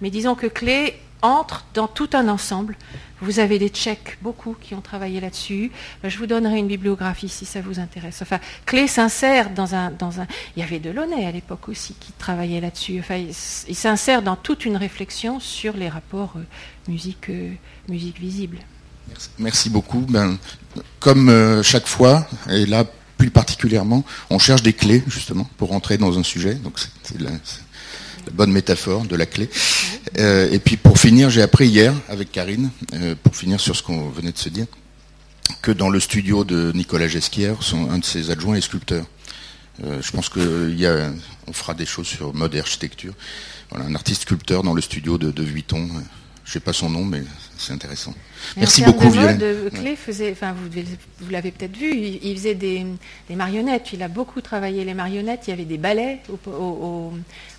Mais disons que Clé entre dans tout un ensemble. Vous avez des Tchèques, beaucoup, qui ont travaillé là-dessus. Euh, je vous donnerai une bibliographie si ça vous intéresse. Enfin, Clé s'insère dans un, dans un... Il y avait Delaunay à l'époque aussi qui travaillait là-dessus. Enfin, il, s'insère dans toute une réflexion sur les rapports euh, musique, musique visible. Merci beaucoup. Ben, comme euh, chaque fois, et là plus particulièrement, on cherche des clés justement pour rentrer dans un sujet. Donc c'est la, bonne métaphore de la clé. Euh, et puis pour finir, j'ai appris hier avec Karine, euh, pour finir sur ce qu'on venait de se dire, que dans le studio de Nicolas Gesquière, un de ses adjoints est sculpteur. je pense qu'on fera des choses sur mode et architecture. Voilà, un artiste sculpteur dans le studio de, Vuitton. Je sais pas son nom, mais c'est intéressant. Merci beaucoup, Violaine. Clé faisait, enfin, vous, l'avez peut-être vu, il, faisait des, marionnettes. Il a beaucoup travaillé les marionnettes. Il y avait des ballets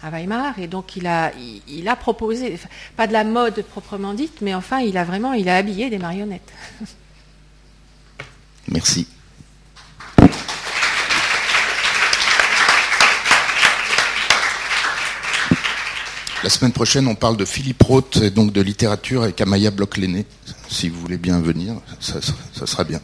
à Weimar, et donc il a, il, a proposé, pas de la mode proprement dite, mais enfin, il a vraiment, il a habillé des marionnettes. Merci. La semaine prochaine, on parle de Philippe Roth et donc de littérature avec Amaya Bloch-Lenné. Si vous voulez bien venir, ça, sera bien.